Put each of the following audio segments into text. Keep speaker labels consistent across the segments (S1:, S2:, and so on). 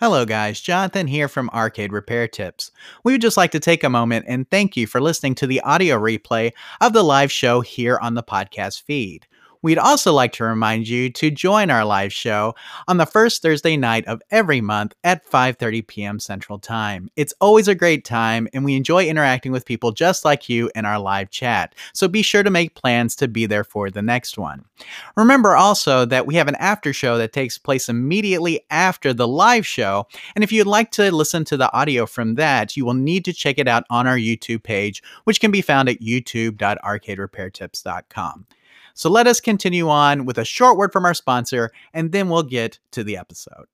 S1: Hello, guys. Jonathan here from Arcade Repair Tips. We would just like to take a moment and thank you for listening to the audio replay of the live show here on the podcast feed. We'd also like to remind you to join our live show on the first Thursday night of every month at 5:30 p.m. Central Time. It's always a great time and we enjoy interacting with people just like you in our live chat. So be sure to make plans to be there for the next one. Remember also that we have an after show that takes place immediately after the live show, and if you'd like to listen to the audio from that, you will need to check it out on our YouTube page, which can be found at youtube.arcaderepairtips.com. So let us continue on with a short word from our sponsor, and then we'll get to the episode.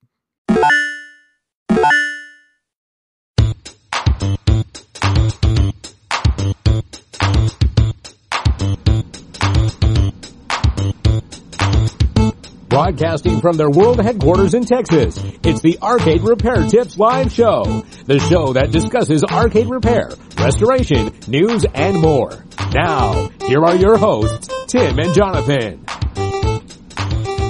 S2: Broadcasting from their world headquarters in Texas, it's the Arcade Repair Tips Live Show. The show that discusses arcade repair, restoration, news, and more. Now, here are your hosts, Tim and Jonathan.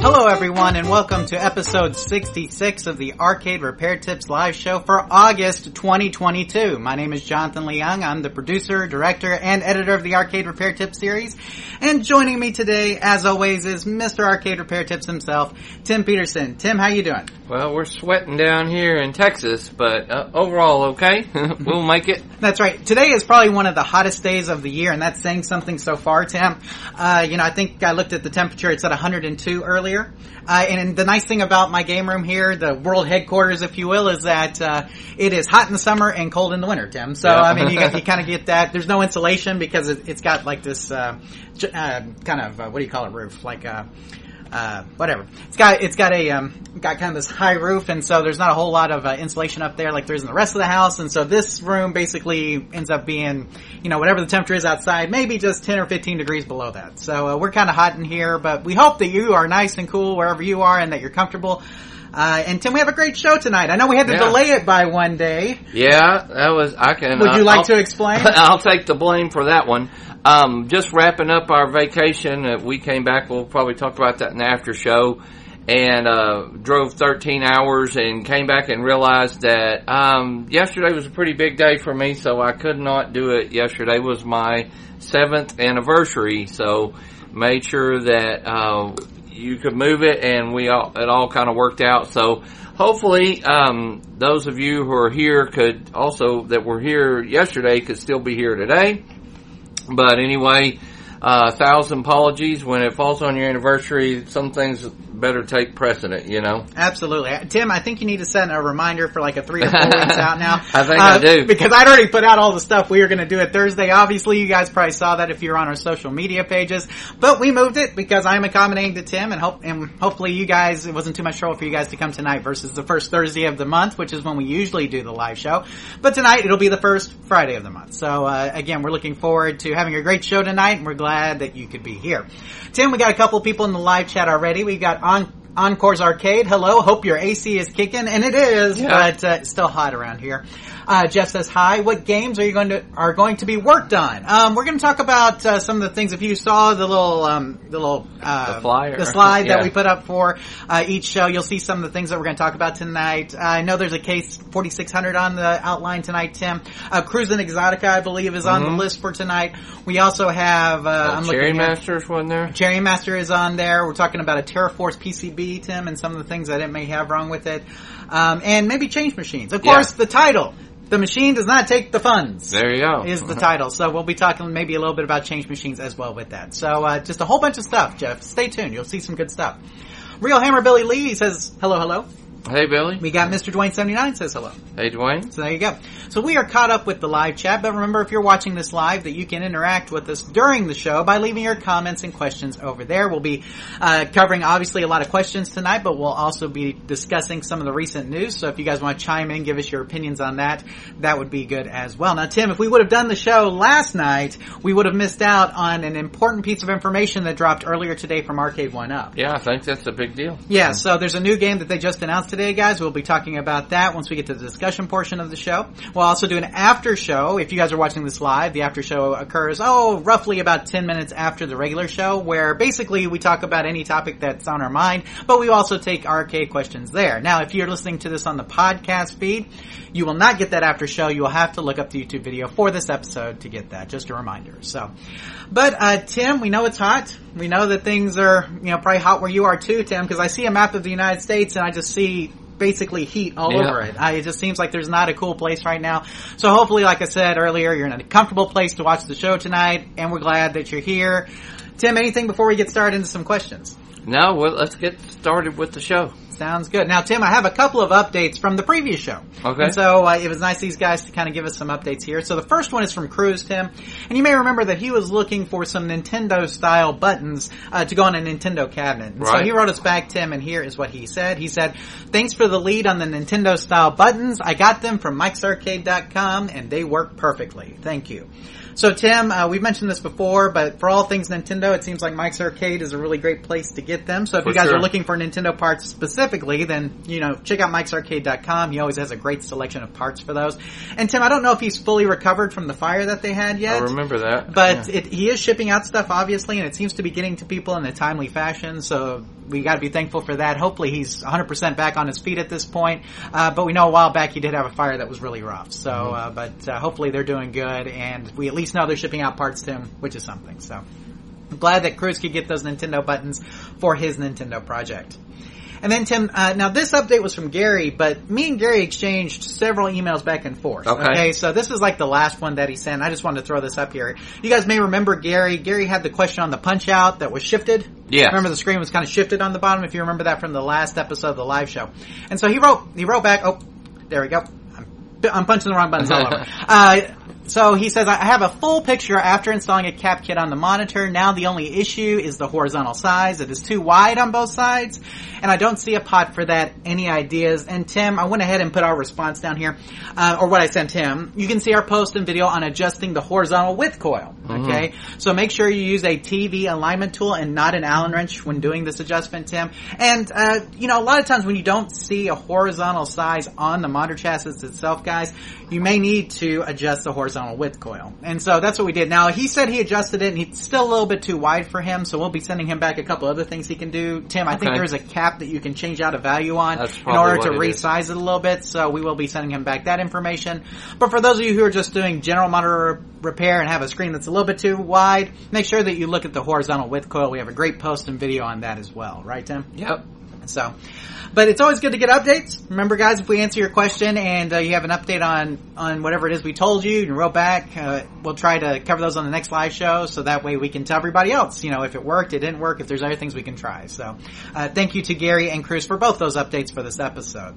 S1: Hello, everyone, and welcome to episode 66 of the Arcade Repair Tips live show for August 2022. My name is Jonathan Leung. I'm the producer, director, and editor of the Arcade Repair Tips series. And joining me today, as always, is Mr. Arcade Repair Tips himself, Tim Peterson. Tim, how you doing?
S3: Well, we're sweating down here in Texas, but uh, overall okay. we'll make it.
S1: That's right. Today is probably one of the hottest days of the year, and that's saying something so far, Tim. Uh, you know, I think I looked at the temperature. It's at 102 earlier. Uh, and the nice thing about my game room here, the world headquarters, if you will, is that uh, it is hot in the summer and cold in the winter, Tim. So
S3: Yeah.
S1: I mean, you, you kind of get that. There's no insulation because it, it's got like this uh, uh, kind of uh, what do you call it roof, like. Uh, whatever. It's got it's got a um, got kind of this high roof, and so there's not a whole lot of uh, insulation up there like there is in the rest of the house. And so this room basically ends up being, you know, whatever the temperature is outside, maybe just 10 or 15 degrees below that. So uh, we're kind of hot in here, but we hope that you are nice and cool wherever you are, and that you're comfortable. Uh, and Tim, we have a great show tonight. I know we had to
S3: Yeah.
S1: delay it by one day.
S3: Yeah, that was. I can.
S1: Would you
S3: uh,
S1: like
S3: I'll-
S1: to explain?
S3: I'll take the blame for that one. Um, just wrapping up our vacation. Uh, we came back. We'll probably talk about that in the after show. And uh, drove 13 hours and came back and realized that um, yesterday was a pretty big day for me, so I could not do it. Yesterday was my seventh anniversary, so made sure that uh, you could move it, and we all it all kind of worked out. So hopefully, um, those of you who are here could also that were here yesterday could still be here today. But anyway, uh, a thousand apologies when it falls on your anniversary. Some things better take precedent, you know.
S1: Absolutely, Uh, Tim. I think you need to set a reminder for like a three or four weeks out now.
S3: I think I do.
S1: because I'd already put out all the stuff we were going to do it Thursday. Obviously, you guys probably saw that if you're on our social media pages. But we moved it because I'm accommodating to Tim, and hope and hopefully you guys it wasn't too much trouble for you guys to come tonight versus the first Thursday of the month, which is when we usually do the live show. But tonight it'll be the first Friday of the month. So uh, again, we're looking forward to having a great show tonight, and we're glad that you could be here. Tim, we got a couple of people in the live chat already. We got on. Encore's Arcade, hello. Hope your AC is kicking, and it is,
S3: Yeah.
S1: but uh, it's still hot around here. Uh, Jeff says hi. What games are you going to are going to be worked on? Um, we're going to talk about uh, some of the things. If you saw the little um, the little uh,
S3: The flyer.
S1: the slide that we put up for uh, each show, you'll see some of the things that we're going to talk about tonight. Uh, I know there's a case 4600 on the outline tonight, Tim. Uh, Cruis'n Exotica, I believe, is on the list for tonight. We also have uh, I'm
S3: Mm-hmm. Cherry Masters wasn't there?
S1: Cherry Master is on there. We're talking about a TerraForce PCB, Tim, and some of the things that it may have wrong with it. Um, and maybe change machines. Of
S3: Yeah.
S1: course, the title. The machine does not take the funds.
S3: There you go.
S1: Is the title. So we'll be talking maybe a little bit about change machines as well with that. So uh, just a whole bunch of stuff, Jeff. Stay tuned. You'll see some good stuff. Real Hammer Billy Lee says hello, hello.
S3: Hey Billy.
S1: We got Mr. Dwayne seventy nine says hello.
S3: Hey Dwayne.
S1: So there you go. So we are caught up with the live chat, but remember if you're watching this live that you can interact with us during the show by leaving your comments and questions over there. We'll be uh, covering obviously a lot of questions tonight, but we'll also be discussing some of the recent news. So if you guys want to chime in, give us your opinions on that, that would be good as well. Now Tim, if we would have done the show last night, we would have missed out on an important piece of information that dropped earlier today from Arcade1Up.
S3: Yeah, I think that's a big deal.
S1: Yeah, so there's a new game that they just announced today, guys. We'll be talking about that once we get to the discussion portion of the show. We'll also do an after show. If you guys are watching this live, the after show occurs, oh, roughly about 10 minutes after the regular show, where basically we talk about any topic that's on our mind, but we also take arcade questions there. Now, if you're listening to this on the podcast feed, you will not get that after show. You will have to look up the YouTube video for this episode to get that. Just a reminder. So, but uh, Tim, we know it's hot. We know that things are, you know, probably hot where you are too, Tim, because I see a map of the United States and I just see basically heat all
S3: Yeah.
S1: over it. I, it just seems like there's not a cool place right now. So hopefully, like I said earlier, you're in a comfortable place to watch the show tonight, and we're glad that you're here. Tim, anything before we get started into some questions?
S3: No, well, let's get started with the show.
S1: Sounds good. Now, Tim, I have a couple of updates from the previous show.
S3: Okay.
S1: And so uh, it was nice these guys to kind of give us some updates here. So the first one is from Cruz, Tim, and you may remember that he was looking for some Nintendo style buttons uh, to go on a Nintendo cabinet. And So he wrote us back, Tim, and here is what he said. He said, "Thanks for the lead on the Nintendo style buttons. I got them from Mike'sArcade.com, and they work perfectly. Thank you." So Tim, uh, we've mentioned this before, but for all things Nintendo, it seems like Mike's Arcade is a really great place to get them. So if
S3: For
S1: you guys
S3: sure.
S1: are looking for Nintendo parts specifically, then, you know, check out Mike'sArcade.com. He always has a great selection of parts for those. And Tim, I don't know if he's fully recovered from the fire that they had yet.
S3: I remember that.
S1: But
S3: Yeah.
S1: it, he is shipping out stuff, obviously, and it seems to be getting to people in a timely fashion. So we got to be thankful for that. Hopefully, he's 100% back on his feet at this point. Uh, but we know a while back he did have a fire that was really rough. So,
S3: Mm-hmm.
S1: uh, but uh, hopefully they're doing good, and we at least know they're shipping out parts to him, which is something. So I'm glad that Cruz could get those Nintendo buttons for his Nintendo project. And then Tim, uh, now this update was from Gary, but me and Gary exchanged several emails back and forth.
S3: Okay.
S1: so this is like the last one that he sent. I just wanted to throw this up here. You guys may remember Gary. Gary had the question on the punch out that was shifted.
S3: Yeah.
S1: Remember the screen was kind of shifted on the bottom if you remember that from the last episode of the live show. And so he wrote, he wrote back, oh, there we go. I'm, I'm punching the wrong buttons all over. Uh, so he says, I have a full picture after installing a cap kit on the monitor. Now the only issue is the horizontal size. It is too wide on both sides, and I don't see a pot for that. Any ideas? And Tim, I went ahead and put our response down here, uh, or what I sent him. You can see our post and video on adjusting the horizontal width coil. Okay, so make sure you use a TV alignment tool and not an Allen wrench when doing this adjustment, Tim. And uh, you know, a lot of times when you don't see a horizontal size on the monitor chassis itself, guys, you may need to adjust the horizontal width coil. And so that's what we did. Now he said he adjusted it, and it's still a little bit too wide for him. So we'll be sending him back a couple other things he can do. Tim, I think there's a cap that you can change out a value on
S3: That's
S1: in order to
S3: it is.
S1: resize it a little bit. So we will be sending him back that information. But for those of you who are just doing general monitor repair and have a screen that's a little bit too wide, make sure that you look at the horizontal width coil. We have a great post and video on that as well, right, Tim?
S3: Yep.
S1: So, but it's always good to get updates. Remember, guys, if we answer your question and uh, you have an update on on whatever it is we told you, and wrote back, uh, we'll try to cover those on the next live show, so that way we can tell everybody else, you know, if it worked, it didn't work, if there's other things we can try. So, uh, thank you to Gary and Cruz for both those updates for this episode.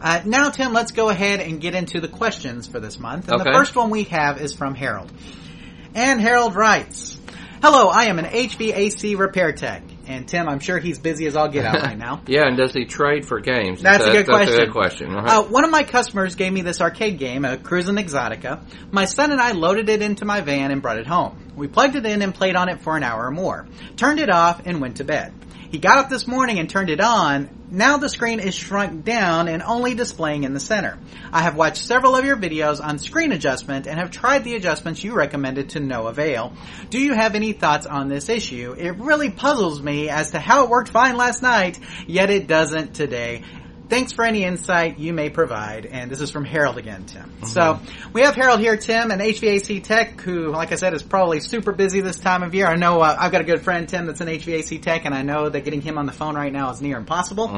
S1: Uh, now, Tim, let's go ahead and get into the questions for this month. And the first one we have is from Harold. And Harold writes, Hello, I am an HVAC repair tech. And Tim, I'm sure he's busy as all get out right now.
S3: Yeah, and does he trade for games?
S1: That's a good
S3: That's a
S1: question.
S3: good question. right?
S1: Uh, one of my customers gave me this arcade game, a Cruisin' Exotica. My son and I loaded it into my van and brought it home. We plugged it in and played on it for an hour or more. Turned it off and went to bed. He got up this morning and turned it on. Now the screen is shrunk down and only displaying in the center. I have watched several of your videos on screen adjustment and have tried the adjustments you recommended to no avail. Do you have any thoughts on this issue? It really puzzles me as to how it worked fine last night, yet it doesn't today. Thanks for any insight you may provide. And this is from Harold again, Tim. So we have Harold here, Tim, an HVAC tech who, like I said, is probably super busy this time of year. I know uh, I've got a good friend, Tim, that's an HVAC tech, and I know that getting him on the phone right now is near impossible.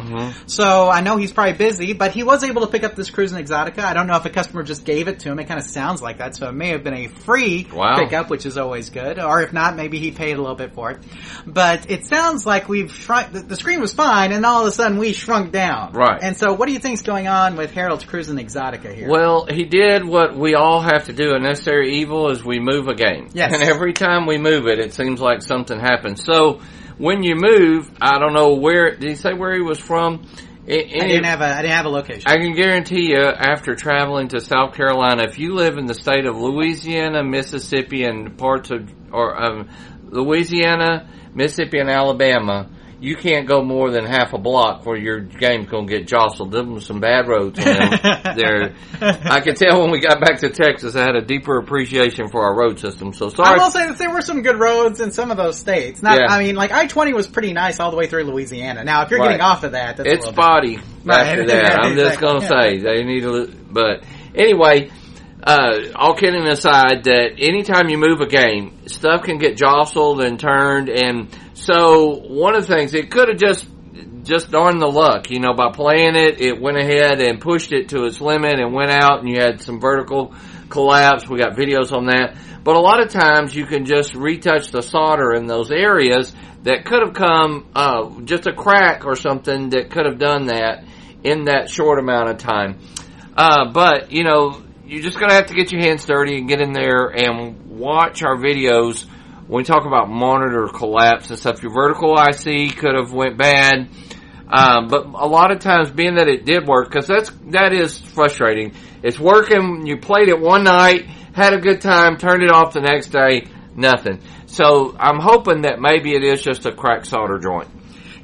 S1: So I know he's probably busy, but he was able to pick up this Cruisin' Exotica. I don't know if a customer just gave it to him. It kind of sounds like that, so it may have been a free
S3: Wow.
S1: pickup, which is always good. Or if not, maybe he paid a little bit for it. But it sounds like we've shrunk. The, the screen was fine, and all of a sudden we shrunk down.
S3: Right.
S1: And so, what do you think's going on with Harold's Cruisin' Exotica here?
S3: Well, he did what we all have to do. A necessary evil is we move a game.
S1: Yes.
S3: And every time we move it, it seems like something happens. So when you move, I don't know where. Did he say where he was from?
S1: I didn't have a I didn't have a location.
S3: I can guarantee you, after traveling to South Carolina, if you live in the state of Louisiana, Mississippi, and parts of or um, Louisiana, Mississippi, and Alabama, you can't go more than half a block where your game's going to get jostled. Them some bad roads there, I could tell when we got back to Texas, I had a deeper appreciation for our road system. So sorry.
S1: I will say that there were some good roads in some of those states. Not,
S3: Yeah.
S1: I mean, like I twenty was pretty nice all the way through Louisiana. Now, if you're getting off of that, that's
S3: it's spotty
S1: Right.
S3: after that. I'm just going to say they need to. But anyway, uh, all kidding aside, that anytime you move a game, stuff can get jostled and turned, and so one of the things it could have just just darn the luck, you know, by playing it, it went ahead and pushed it to its limit and went out, and you had some vertical collapse. We got videos on that. But a lot of times you can just retouch the solder in those areas that could have come, uh, just a crack or something that could have done that in that short amount of time. Uh, but, you know, you're just gonna have to get your hands dirty and get in there and watch our videos when we talk about monitor collapse and stuff. Your vertical IC could have went bad. Um, but a lot of times, being that it did work, because that's that is frustrating. It's working. You played it one night, had a good time, turned it off the next day, nothing. So I'm hoping that maybe it is just a cracked solder joint.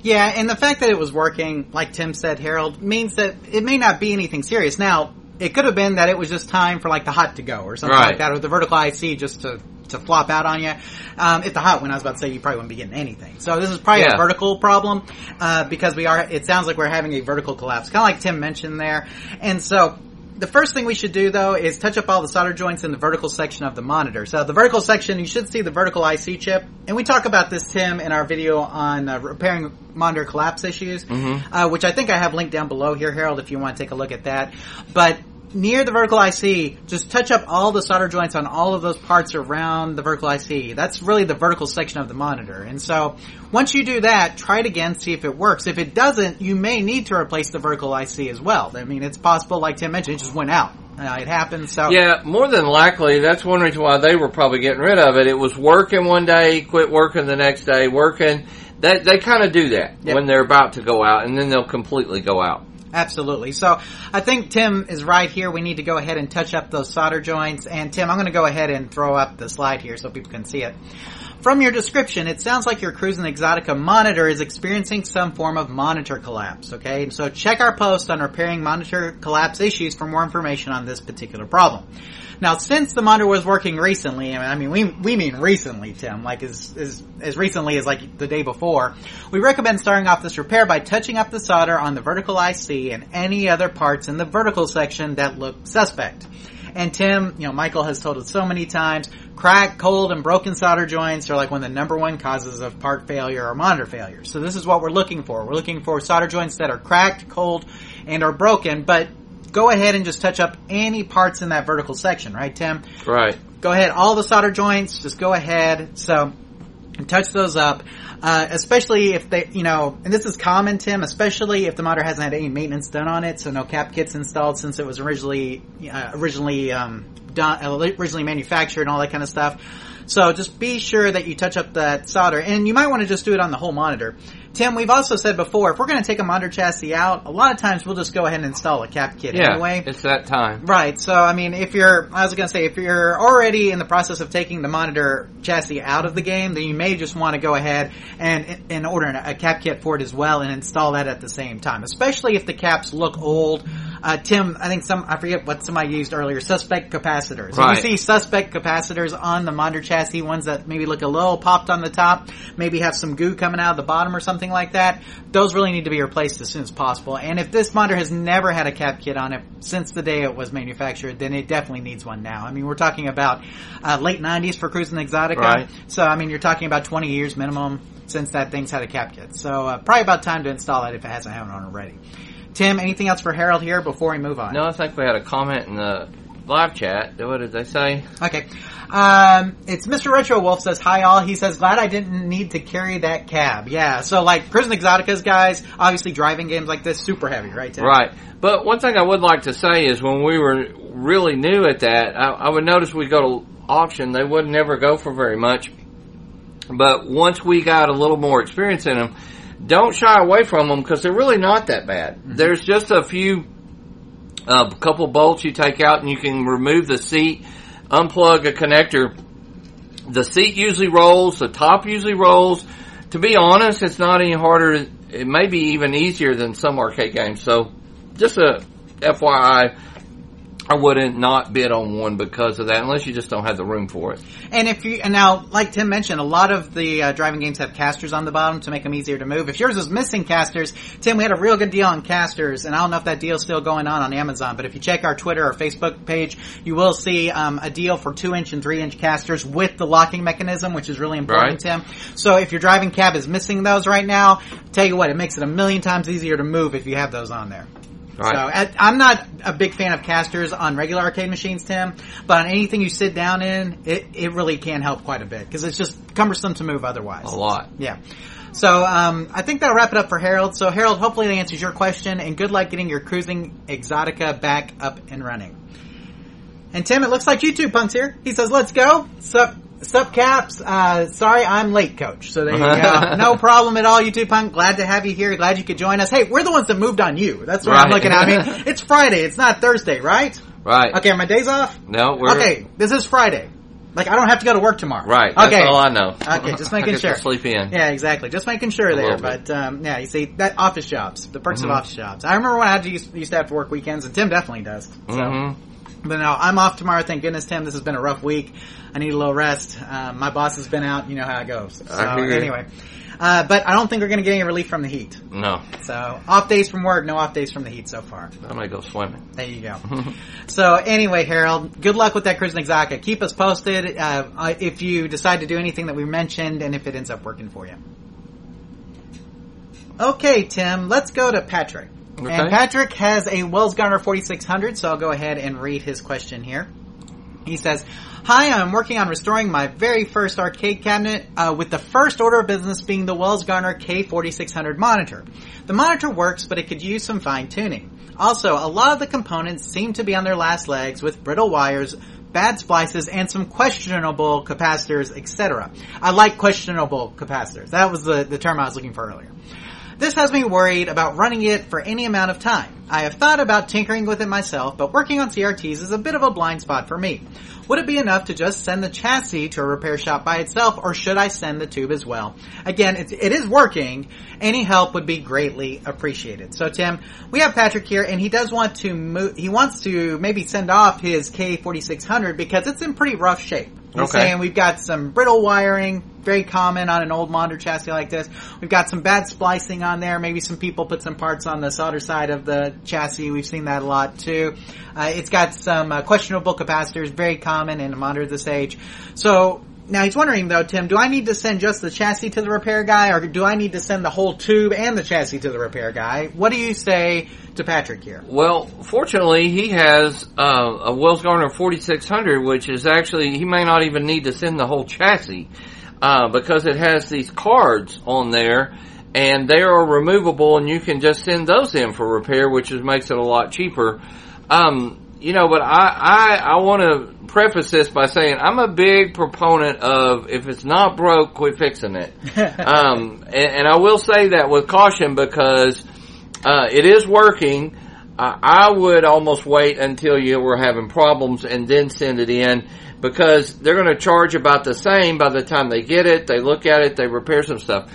S1: Yeah, and the fact that it was working, like Tim said, Harold, means that it may not be anything serious. Now, it could have been that it was just time for like the hot to go or something
S3: Right.
S1: like that, or the vertical IC just to to flop out on you. Um, if the hot went, I was about to say you probably wouldn't be getting anything. So this is probably
S3: Yeah.
S1: a vertical problem uh, because we are. It sounds like we're having a vertical collapse, kind of like Tim mentioned there. And so the first thing we should do though is touch up all the solder joints in the vertical section of the monitor. So the vertical section, you should see the vertical IC chip, and we talk about this Tim in our video on uh, repairing monitor collapse issues, uh, which I think I have linked down below here, Harold, if you want to take a look at that. But near the vertical IC, just touch up all the solder joints on all of those parts around the vertical IC. That's really the vertical section of the monitor. And so once you do that, try it again, see if it works. If it doesn't, you may need to replace the vertical IC as well. I mean, it's possible, like Tim mentioned, it just went out. Uh, it happens. So
S3: Yeah, more than likely, that's one reason why they were probably getting rid of it. It was working one day, quit working the next day, working. That they kind of do that
S1: Yep.
S3: when they're about to go out, and then they'll completely go out.
S1: Absolutely. So I think Tim is right here. We need to go ahead and touch up those solder joints. And Tim, I'm going to go ahead and throw up the slide here so people can see it. From your description, it sounds like your Cruis'n Exotica monitor is experiencing some form of monitor collapse. Okay, so check our post on repairing monitor collapse issues for more information on this particular problem. Now, since the monitor was working recently, I mean, we, we mean recently, Tim, like as, as, as recently as like the day before, we recommend starting off this repair by touching up the solder on the vertical IC and any other parts in the vertical section that look suspect. And Tim, you know, Michael has told us so many times, cracked, cold, and broken solder joints are like one of the number one causes of part failure or monitor failure. So this is what we're looking for. We're looking for solder joints that are cracked, cold, and are broken, but go ahead and just touch up any parts in that vertical section, right, Tim?
S3: Right.
S1: Go ahead, all the solder joints, just go ahead. So, touch those up, uh, especially if they, you know, and this is common, Tim, especially if the monitor hasn't had any maintenance done on it, so no cap kits installed since it was originally, uh, originally, um, done, uh, originally manufactured and all that kind of stuff. So just be sure that you touch up that solder, and you might want to just do it on the whole monitor. Tim, we've also said before, if we're going to take a monitor chassis out, a lot of times we'll just go ahead and install a cap kit
S3: Yeah.
S1: anyway.
S3: It's that time.
S1: Right. So, I mean, if you're, I was going to say, if you're already in the process of taking the monitor chassis out of the game, then you may just want to go ahead and, and order a cap kit for it as well and install that at the same time. Especially if the caps look old. Uh, Tim, I think some, I forget what somebody used earlier, suspect capacitors.
S3: Right.
S1: You see suspect capacitors on the monitor chassis, ones that maybe look a little popped on the top, maybe have some goo coming out of the bottom or something like that, those really need to be replaced as soon as possible. And if this monitor has never had a cap kit on it since the day it was manufactured, then it definitely needs one now. I mean, we're talking about uh, late 90s for Cruis'n Exotica.
S3: Right.
S1: So, I mean, you're talking about 20 years minimum since that thing's had a cap kit. So, uh, probably about time to install it if it hasn't had one already. Tim, anything else for Harold here before we move on?
S3: No, I think we had a comment in the live chat. What did they say?
S1: Okay. Um, it's Mr. Retro Wolf says, hi all. He says, glad I didn't need to carry that cab. Yeah. So like Cruis'n Exotica's guys, obviously driving games like this, super heavy, right? Tim?
S3: Right. But one thing I would like to say is when we were really new at that, I, I would notice we go to auction, they would never go for very much. But once we got a little more experience in them, don't shy away from them because they're really not that bad. Mm-hmm. There's just a few, a couple bolts you take out and you can remove the seat, unplug a connector. The seat usually rolls, the top usually rolls. to be honest, it's not any harder. It may be even easier than some arcade games. So, just a FYI, I wouldn't not bid on one because of that, unless you just don't have the room for it.
S1: And if you and now, like Tim mentioned, a lot of the uh, driving games have casters on the bottom to make them easier to move. If yours is missing casters, Tim, we had a real good deal on casters, and I don't know if that deal's still going on on Amazon. But if you check our Twitter or Facebook page, you will see um, a deal for two inch and three inch casters with the locking mechanism, which is really important,
S3: Right.
S1: Tim. So if your driving cab is missing those right now, tell you what, it makes it a million times easier to move if you have those on there.
S3: Right.
S1: So I, I'm not a big fan of casters on regular arcade machines, Tim, but on anything you sit down in, it, it really can help quite a bit because it's just cumbersome to move otherwise.
S3: a lot.
S1: Yeah. So um, I think that'll wrap it up for Harold. So Harold, hopefully that answers your question, and good luck getting your Cruis'n Exotica back up and running. And Tim, it looks like you YouTube Punk's here. He says, "Let's go." Sup, sup, caps. Uh, sorry, I'm late, Coach. So there you go. no problem at all, YouTube Punk. Glad to have you here. Glad you could join us. Hey, we're the ones that moved on you. That's what I'm looking at. I mean, it's Friday. It's not Thursday, right?
S3: Right.
S1: Okay, are my days off?
S3: No, we're
S1: Okay, this is Friday. Like I don't have to go to work tomorrow.
S3: right. That's
S1: Okay.
S3: all I know.
S1: Okay, just making sure.
S3: sleep in.
S1: Yeah, exactly. Just making sure there. But um, yeah, you see that office jobs, the perks
S3: Mhm.
S1: of office jobs. I remember when I had to used, used to have to work weekends, and Tim definitely does. So.
S3: hmm
S1: But no, I'm off tomorrow. Thank goodness, Tim. This has been a rough week. I need a little rest. Um, my boss has been out. You know how it goes. So
S3: I hear you.
S1: anyway, uh, but I don't think we're going to get any relief from the heat.
S3: No,
S1: So off days from work, no off days from the heat so far.
S3: I'm gonna go swimming.
S1: There you go. so anyway, Harold, good luck with that Cruis'n Exotica. Keep us posted uh, uh, if you decide to do anything that we mentioned and if it ends up working for you. Okay, Tim, let's go to Patrick.
S3: Okay.
S1: And Patrick has a Wells Gardner 4600, so I'll go ahead and read his question here. He says, Hi, I'm working on restoring my very first arcade cabinet, uh, with the first order of business being the Wells Gardner K4600 monitor. The monitor works, but it could use some fine tuning. Also, a lot of the components seem to be on their last legs with brittle wires, bad splices, and some questionable capacitors, etc. I like questionable capacitors. That was the, the term I was looking for earlier. This has me worried about running it for any amount of time. I have thought about tinkering with it myself, but working on CRTs is a bit of a blind spot for me. Would it be enough to just send the chassis to a repair shop by itself, or should I send the tube as well? Again, it's, it is working. Any help would be greatly appreciated. So Tim, we have Patrick here, and he does want to move, he wants to maybe send off his K4600 because it's in pretty rough shape.
S3: Okay.
S1: saying we've got some brittle wiring, very common on an old monitor chassis like this. We've got some bad splicing on there. Maybe some people put some parts on the solder side of the chassis. We've seen that a lot too. Uh, it's got some uh, questionable capacitors, very common in a monitor of this age. So now he's wondering though, Tim, do I need to send just the chassis to the repair guy, or do I need to send the whole tube and the chassis to the repair guy? What do you say to Patrick here?
S3: Well, fortunately, he has uh, a Wells Gardner 4600, which is actually he may not even need to send the whole chassis uh, because it has these cards on there, and they are removable, and you can just send those in for repair, which is, makes it a lot cheaper. Um, you know, but I I, I want to preface this by saying I'm a big proponent of if it's not broke, quit fixing it. um, and, and I will say that with caution because uh, it is working. Uh, I would almost wait until you were having problems and then send it in because they're going to charge about the same by the time they get it, they look at it, they repair some stuff.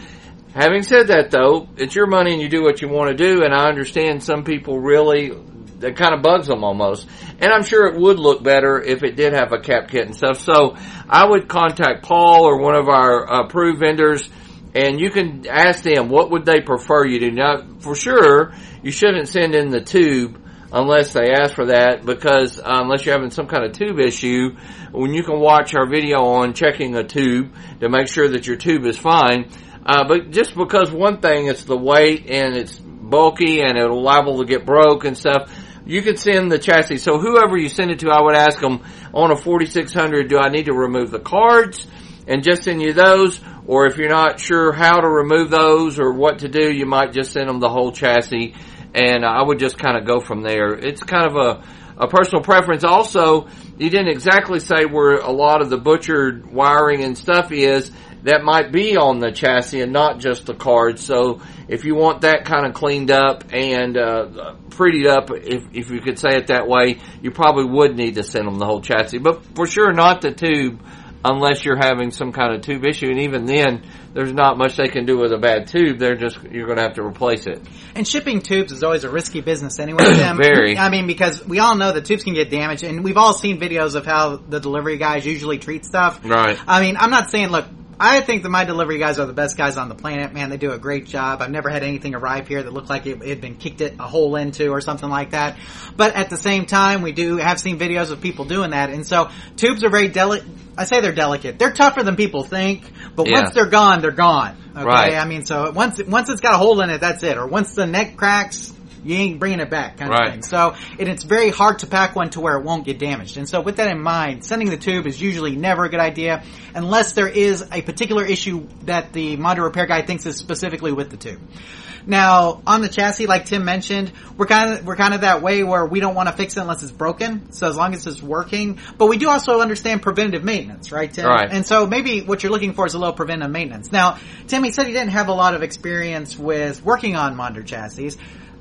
S3: Having said that though, it's your money and you do what you want to do and I understand some people really, that kind of bugs them almost. And I'm sure it would look better if it did have a cap kit and stuff. So I would contact Paul or one of our approved vendors and you can ask them what would they prefer you to. Now, for sure, you shouldn't send in the tube unless they ask for that because uh, unless you're having some kind of tube issue, when you can watch our video on checking a tube to make sure that your tube is fine. Uh, but just because one thing it's the weight and it's bulky and it'll liable to get broke and stuff, you could send the chassis. So whoever you send it to, I would ask them on a 4600, do I need to remove the cards and just send you those? Or if you're not sure how to remove those or what to do, you might just send them the whole chassis and I would just kind of go from there. It's kind of a, a personal preference. Also, you didn't exactly say where a lot of the butchered wiring and stuff is. That might be on the chassis and not just the cards. So if you want that kind of cleaned up and uh, prettied up, if if you could say it that way, you probably would need to send them the whole chassis. But for sure, not the tube unless you're having some kind of tube issue. And even then, there's not much they can do with a bad tube. They're just you're going to have to replace it.
S1: And shipping tubes is always a risky business anyway. Tim.
S3: Very.
S1: I mean, because we all know the tubes can get damaged, and we've all seen videos of how the delivery guys usually treat stuff.
S3: Right.
S1: I mean, I'm not saying, look, I think that my delivery guys are the best guys on the planet. Man, they do a great job. I've never had anything arrive here that looked like it had been kicked it a hole into or something like that. But at the same time, we do have seen videos of people doing that, and so tubes are very delicate. I say they're delicate. They're tougher than people think, but
S3: Yeah.
S1: once they're gone, they're gone. Okay,
S3: Right.
S1: I mean, so once once it's got a hole in it, that's it. Or once the neck cracks, you ain't bringing it back, kind of thing. So, and it's very hard to pack one to where it won't get damaged. And so, with that in mind, sending the tube is usually never a good idea unless there is a particular issue that the module repair guy thinks is specifically with the tube. Now, on the chassis, like Tim mentioned, we're kind of we're kind of that way where we don't want to fix it unless it's broken. So as long as it's working, but we do also understand preventative maintenance, right, Tim?
S3: Right.
S1: And so maybe what you're looking for is a little preventive maintenance. Now, Timmy said he didn't have a lot of experience with working on Monder chassis.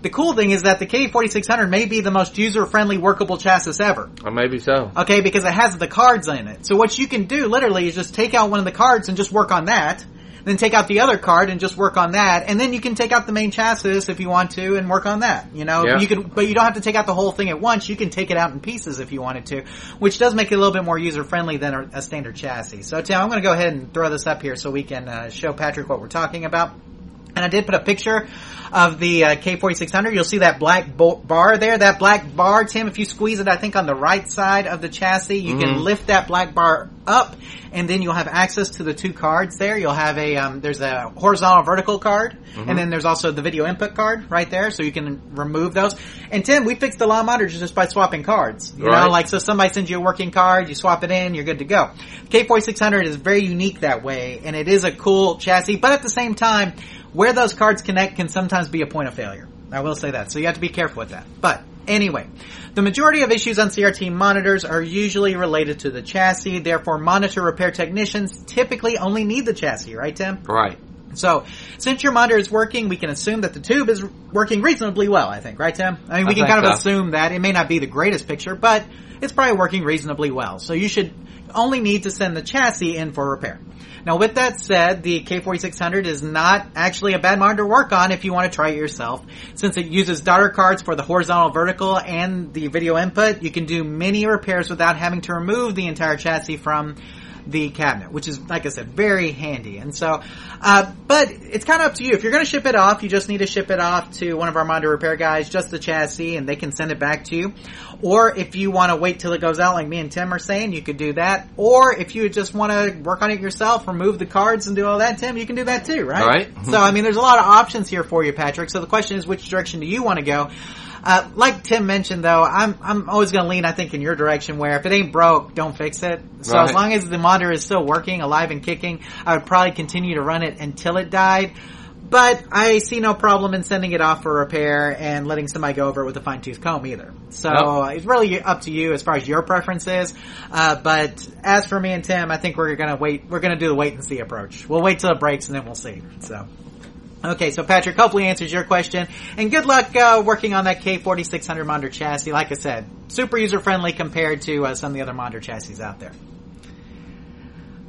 S1: The cool thing is that the K4600 may be the most user-friendly workable chassis ever.
S3: Or maybe so.
S1: Okay, because it has the cards in it. So what you can do literally is just take out one of the cards and just work on that. Then take out the other card and just work on that, and then you can take out the main chassis if you want to and work on that. You know,
S3: Yeah.
S1: you can, but you don't have to take out the whole thing at once. You can take it out in pieces if you wanted to, which does make it a little bit more user friendly than a, a standard chassis. So Tim, I'm going to go ahead and throw this up here so we can uh, show Patrick what we're talking about. And I did put a picture of the uh, K4600. You'll see that black bo- bar there. That black bar, Tim, if you squeeze it, I think on the right side of the chassis, you can
S3: Mhm.
S1: lift that black bar up, and then you'll have access to the two cards there. You'll have a um, there's a horizontal vertical card, and then there's also the video input card right there, so you can remove those. And Tim, we fixed the of monitors just by swapping cards. You know,
S3: Right.
S1: like so somebody sends you a working card, you swap it in, you're good to go. K4600 is very unique that way, and it is a cool chassis, but at the same time, where those cards connect can sometimes be a point of failure. I will say that. So you have to be careful with that. But anyway, the majority of issues on CRT monitors are usually related to the chassis. Therefore, monitor repair technicians typically only need the chassis, right, Tim?
S3: Right.
S1: So, since your monitor is working, we can assume that the tube is working reasonably well, I think, right, Tim? I mean, we
S3: I
S1: can kind of
S3: so.
S1: assume that. It may not be the greatest picture, but it's probably working reasonably well. So you should only need to send the chassis in for repair. Now, with that said, the K4600 is not actually a bad monitor to work on if you want to try it yourself. Since it uses daughter cards for the horizontal vertical and the video input, you can do many repairs without having to remove the entire chassis from the cabinet, which is, like I said, very handy. And so, uh, but it's kind of up to you. If you're going to ship it off, you just need to ship it off to one of our monitor repair guys, just the chassis, and they can send it back to you. Or if you want to wait till it goes out, like me and Tim are saying, you could do that. Or if you just want to work on it yourself, remove the cards and do all that, Tim, you can do that too, right?
S3: Right.
S1: so, I mean, there's a lot of options here for you, Patrick. So the question is, which direction do you want to go? Uh, like Tim mentioned, though, I'm I'm always going to lean, I think, in your direction. Where if it ain't broke, don't fix it. So
S3: Right.
S1: as long as the monitor is still working, alive and kicking, I would probably continue to run it until it died. But I see no problem in sending it off for repair and letting somebody go over it with a fine tooth comb either. So
S3: Nope.
S1: it's really up to you as far as your preference is. Uh, but as for me and Tim, I think we're gonna wait. We're gonna do the wait and see approach. We'll wait till it breaks and then we'll see. So. Okay, so Patrick, hopefully answers your question, and good luck uh, working on that K4600 monitor chassis. Like I said, super user friendly compared to uh, some of the other monitor chassis out there.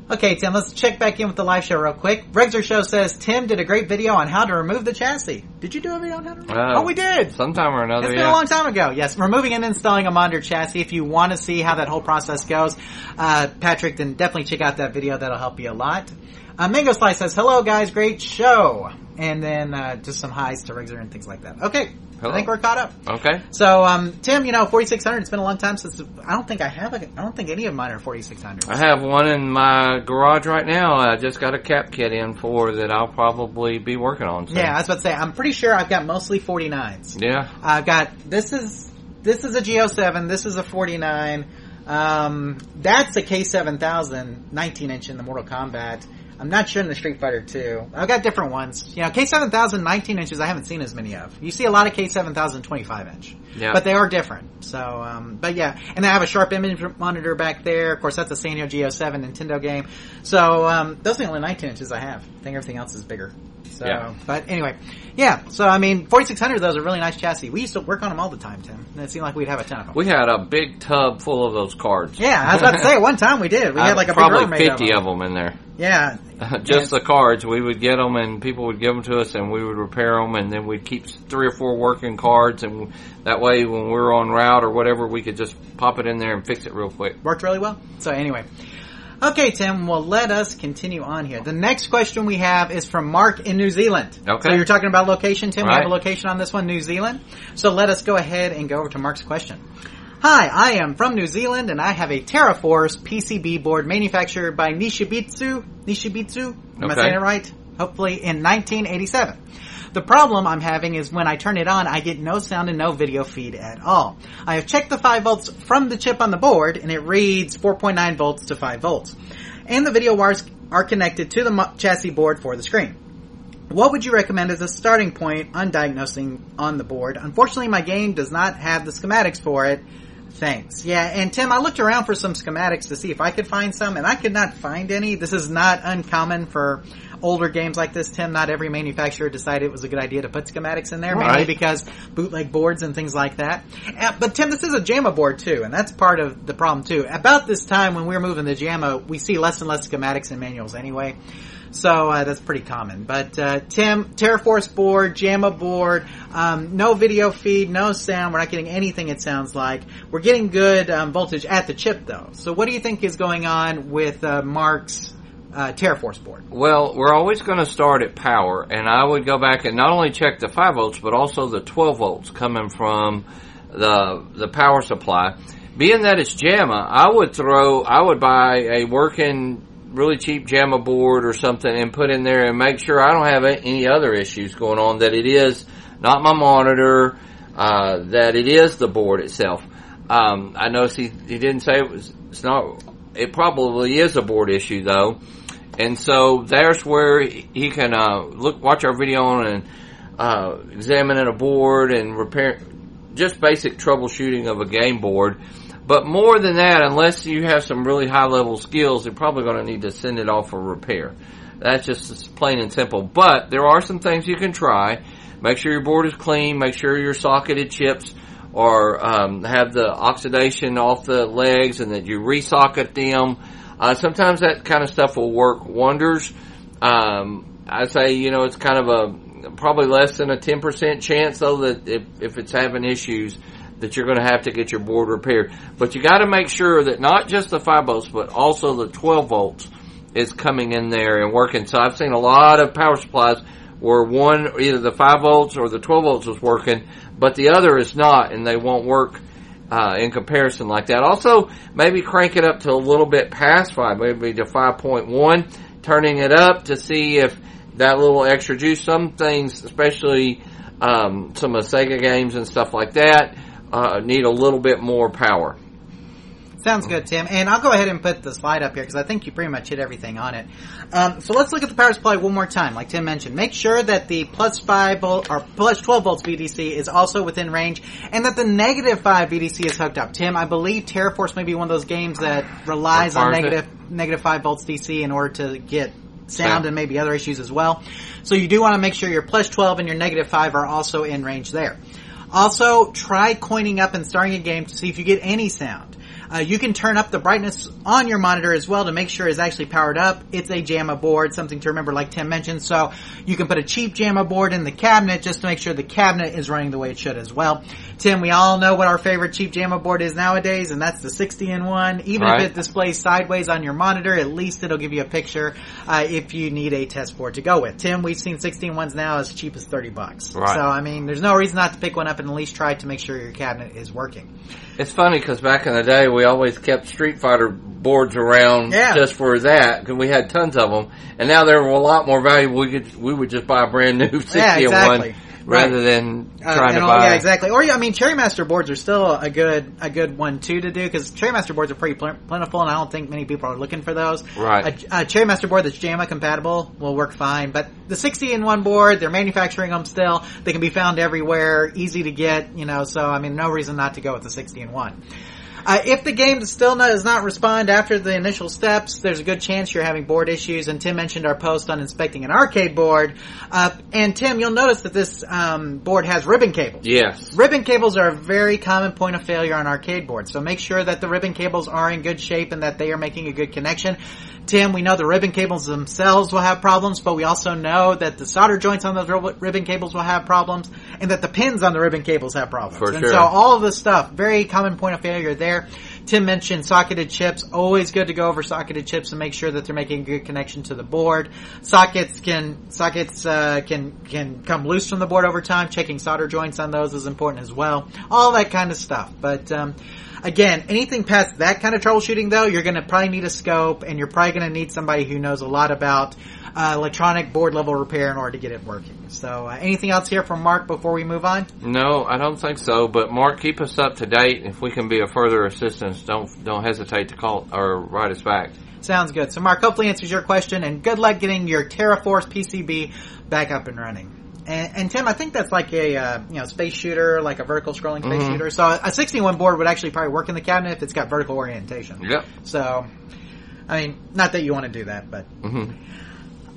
S1: Okay, Tim, let's check back in with the live show real quick. Regzer Show says Tim did a great video on how to remove the chassis. Did you do a video on how to remove?
S3: Uh,
S1: oh, we did.
S3: Sometime or another,
S1: It's been
S3: yeah.
S1: a long time ago. Yes, removing and installing a monitor chassis. If you want to see how that whole process goes, uh, Patrick, then definitely check out that video. That'll help you a lot. Uh, Mango Slice says, "Hello guys, great show," and then uh, just some highs to Rigzer and things like that. Okay,
S3: Hello.
S1: I think we're caught up.
S3: Okay.
S1: So, um, Tim, you know, 4600. It's been a long time since I don't think I have. A, I don't think any of mine are 4600.
S3: I have one in my garage right now. I just got a cap kit in for that I'll probably be working on. Soon.
S1: Yeah, I was about to say. I'm pretty sure I've got mostly 49s.
S3: Yeah.
S1: I've got this is this is a G07. This is a 49. Um, that's a K7000 19 inch in the Mortal Kombat. I'm not sure in the Street Fighter 2. I've got different ones. You know, K7000 19 inches I haven't seen as many of. You see a lot of K7000 25 inch.
S3: Yeah.
S1: But they are different. So, um, but yeah. And I have a sharp image monitor back there. Of course, that's a Sanyo G07 Nintendo game. So, um, those are the only 19 inches I have. I think everything else is bigger. So,
S3: Yeah.
S1: but anyway, yeah. So, I mean, 4600 those are a really nice chassis. We used to work on them all the time, Tim. And it seemed like we'd have a ton of them.
S3: We had a big tub full of those cards.
S1: yeah, I was about to say, one time we did. We had like a
S3: probably
S1: room
S3: fifty
S1: of
S3: of
S1: them.
S3: them in there.
S1: Yeah.
S3: Just the cards, we would get them, and people would give them to us, and we would repair them, and then we'd keep three or four working cards, and that way, when we were on route or whatever, we could just pop it in there and fix it real quick.
S1: worked really well. So anyway. Okay, Tim, well let us continue on here. The next question we have is from Mark in New Zealand.
S3: Okay.
S1: So you're talking about location, Tim. We have a location on this one, New Zealand. So let us go ahead and go over to Mark's question. Hi, I am from New Zealand and I have a TerraForce PCB board manufactured by Nishibitsu. Nishibitsu? Am I saying it right? Hopefully in 1987. The problem I'm having is when I turn it on, I get no sound and no video feed at all. I have checked the 5 volts from the chip on the board and it reads 4.9 volts to 5 volts. And the video wires are connected to the chassis board for the screen. What would you recommend as a starting point on diagnosing on the board? Unfortunately, my game does not have the schematics for it. Thanks. Yeah, and Tim, I looked around for some schematics to see if I could find some, and I could not find any. This is not uncommon for older games like this, Tim. Not every manufacturer decided it was a good idea to put schematics in there, mainly because bootleg boards and things like that. Uh, But Tim, this is a JAMMA board too, and that's part of the problem too. About this time when we're moving the JAMMA, we see less and less schematics and manuals anyway. So uh, that's pretty common. But uh, Tim, TerraForce board, JAMMA board, um, no video feed, no sound. We're not getting anything. It sounds like we're getting good um, voltage at the chip though. So what do you think is going on with uh, Mark's uh, TerraForce board?
S3: Well, we're always going to start at power, and I would go back and not only check the 5 volts, but also the 12 volts coming from the the power supply. Being that it's JAMMA, I would throw, I would buy a working, really cheap JAMMA board or something and put in there and make sure I don't have any other issues going on, that it is not my monitor, uh, that it is the board itself. Um, I noticed he, he didn't say it was, it's not, it probably is a board issue though. And so there's where he can uh, look, watch our video on and uh, examining a board and repair, just basic troubleshooting of a game board. But more than that, unless you have some really high level skills, you're probably going to need to send it off for repair. That's just plain and simple. But there are some things you can try. Make sure your board is clean. Make sure your socketed chips or um, have the oxidation off the legs and that you resocket them. Uh, sometimes that kind of stuff will work wonders. Um, I say, you know, it's kind of a probably less than a 10% chance though that if, if it's having issues that you're going to have to get your board repaired. But you got to make sure that not just the 5 volts, but also the 12 volts is coming in there and working. So I've seen a lot of power supplies where one, either the 5 volts or the 12 volts is working, but the other is not and they won't work uh, in comparison like that. Also, maybe crank it up to a little bit past 5, maybe to 5.1, turning it up to see if that little extra juice, some things, especially um, some of the Sega games and stuff like that, uh, need a little bit more power.
S1: Sounds good, Tim. And I'll go ahead and put the slide up here because I think you pretty much hit everything on it. Um, so let's look at the power supply one more time. Like Tim mentioned, make sure that the plus five volt or plus twelve volts VDC is also within range, and that the negative five VDC is hooked up. Tim, I believe TerraForce may be one of those games that relies on negative negative five volts DC in order to get sound
S3: Sound.
S1: and maybe other issues as well. So you do want to make sure your plus twelve and your negative five are also in range there. Also, try coining up and starting a game to see if you get any sound. Uh, you can turn up the brightness on your monitor as well to make sure it's actually powered up. It's a JAMMA board, something to remember like Tim mentioned. So you can put a cheap JAMMA board in the cabinet just to make sure the cabinet is running the way it should as well. Tim, we all know what our favorite cheap JAMMA board is nowadays, and that's the 60 in one. Even
S3: Right.
S1: if it displays sideways on your monitor, at least it'll give you a picture uh, if you need a test board to go with. Tim, we've seen 16 ones now as cheap as 30 bucks.
S3: Right.
S1: So, I mean, there's no reason not to pick one up and at least try to make sure your cabinet is working.
S3: It's funny because back in the day, we always kept Street Fighter boards around
S1: Yeah.
S3: just for that because we had tons of them, and now they're a lot more valuable. We could we would just buy a brand new sixty
S1: Yeah, exactly.
S3: one rather
S1: Right.
S3: than
S1: Uh,
S3: trying to
S1: all-
S3: buy.
S1: Yeah, exactly. Or I mean, Cherry Master boards are still a good a good one too to do because Cherry Master boards are pretty pl- plentiful, and I don't think many people are looking for those.
S3: Right.
S1: A, a Cherry Master board that's JAMMA compatible will work fine, but the 60 in one board, they're manufacturing them still. They can be found everywhere, easy to get. You know, so I mean, no reason not to go with the 60 in one. Uh, if the game still not, does not respond after the initial steps, there's a good chance you're having board issues. And Tim mentioned our post on inspecting an arcade board. Uh, and Tim, you'll notice that this um, board has ribbon cables.
S3: Yes.
S1: Ribbon cables are a very common point of failure on arcade boards, so make sure that the ribbon cables are in good shape and that they are making a good connection. Tim, we know the ribbon cables themselves will have problems, but we also know that the solder joints on those ribbon cables will have problems, and that the pins on the ribbon cables have problems.
S3: For
S1: and
S3: sure.
S1: so all of this stuff, very common point of failure there. Tim mentioned socketed chips. Always good to go over socketed chips and make sure that they're making a good connection to the board. Sockets can sockets uh, can can come loose from the board over time. Checking solder joints on those is important as well. All that kind of stuff. But um, again, anything past that kind of troubleshooting, though, you're going to probably need a scope, and you're probably going to need somebody who knows a lot about uh, electronic board level repair in order to get it working. So, uh, anything else here from Mark before we move on?
S3: No, I don't think so. But Mark, keep us up to date. If we can be of further assistance, don't don't hesitate to call or write us back.
S1: Sounds good. So, Mark, hopefully answers your question, and good luck getting your TerraForce PCB back up and running. And, and Tim, I think that's like a uh, you know space shooter, like a vertical scrolling space
S3: Mhm.
S1: shooter. So, a 61 board would actually probably work in the cabinet if it's got vertical orientation.
S3: Yep.
S1: So, I mean, not that you want to do that, but
S3: hmm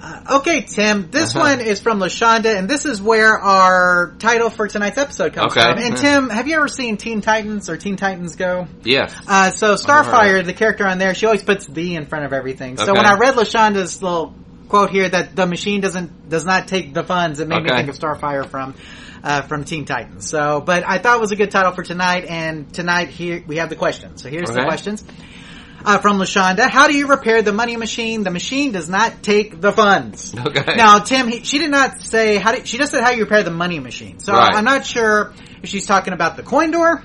S1: uh, okay, Tim. This
S3: Uh-huh.
S1: one is from Lashonda, and this is where our title for tonight's episode comes
S3: Okay.
S1: from. And Tim, have you ever seen Teen Titans or Teen Titans Go?
S3: Yes.
S1: Uh, so. Starfire, the character on there, she always puts the in front of everything. So
S3: Okay.
S1: when I read Lashonda's little quote here that the machine doesn't does not take the funds, it made me think of Starfire from uh, from Teen Titans. So, but I thought it was a good title for tonight, and tonight here we have the questions. So here's the questions. Uh, from Lashonda, how do you repair the money machine? The machine does not take the funds.
S3: Okay.
S1: Now, Tim, he, she did not say how. Did, she just said how you repair the money machine. So
S3: Right.
S1: I'm not sure if she's talking about the coin door.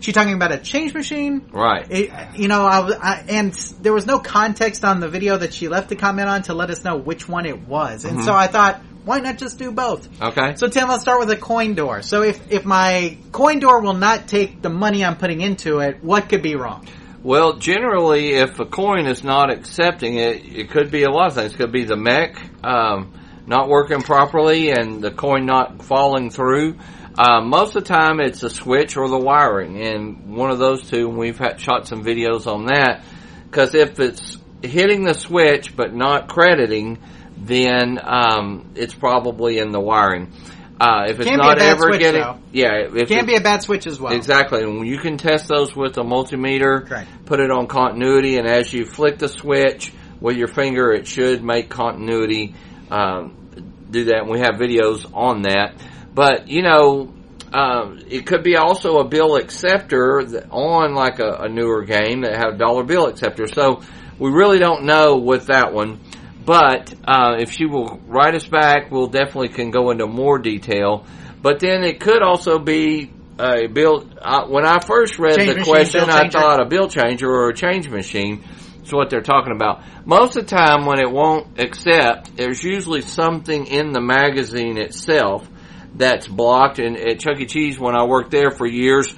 S1: She's talking about a change machine.
S3: Right.
S1: It, you know, I, I, and there was no context on the video that she left to comment on to let us know which one it was. And
S3: Mhm.
S1: so I thought, why not just do both?
S3: Okay.
S1: So Tim, let's start with a coin door. So if if my coin door will not take the money I'm putting into it, what could be wrong?
S3: Well, generally, if a coin is not accepting it, it could be a lot of things. It could be the mech um, not working properly and the coin not falling through. Um, most of the time, it's the switch or the wiring, and one of those two. And we've had, shot some videos on that because if it's hitting the switch but not crediting, then um, it's probably in the wiring. Uh, if it's
S1: Can
S3: not ever
S1: switch,
S3: getting,
S1: though.
S3: yeah, it
S1: Can be a bad switch as well.
S3: Exactly. And you can test those with a multimeter.
S1: Correct.
S3: Put it on continuity, and as you flick the switch with your finger, it should make continuity. Um, do that, and we have videos on that. But you know, um, it could be also a bill acceptor on like a, a newer game that have dollar bill acceptor. So we really don't know with that one. But uh, if she will write us back, we'll definitely can go into more detail. But then it could also be a bill. Uh, when I first read
S1: Change
S3: the
S1: machine,
S3: question, I thought a bill changer or a change machine. Is what they're talking about. Most of the time, when it won't accept, there's usually something in the magazine itself that's blocked. And at Chuck E. Cheese, when I worked there for years,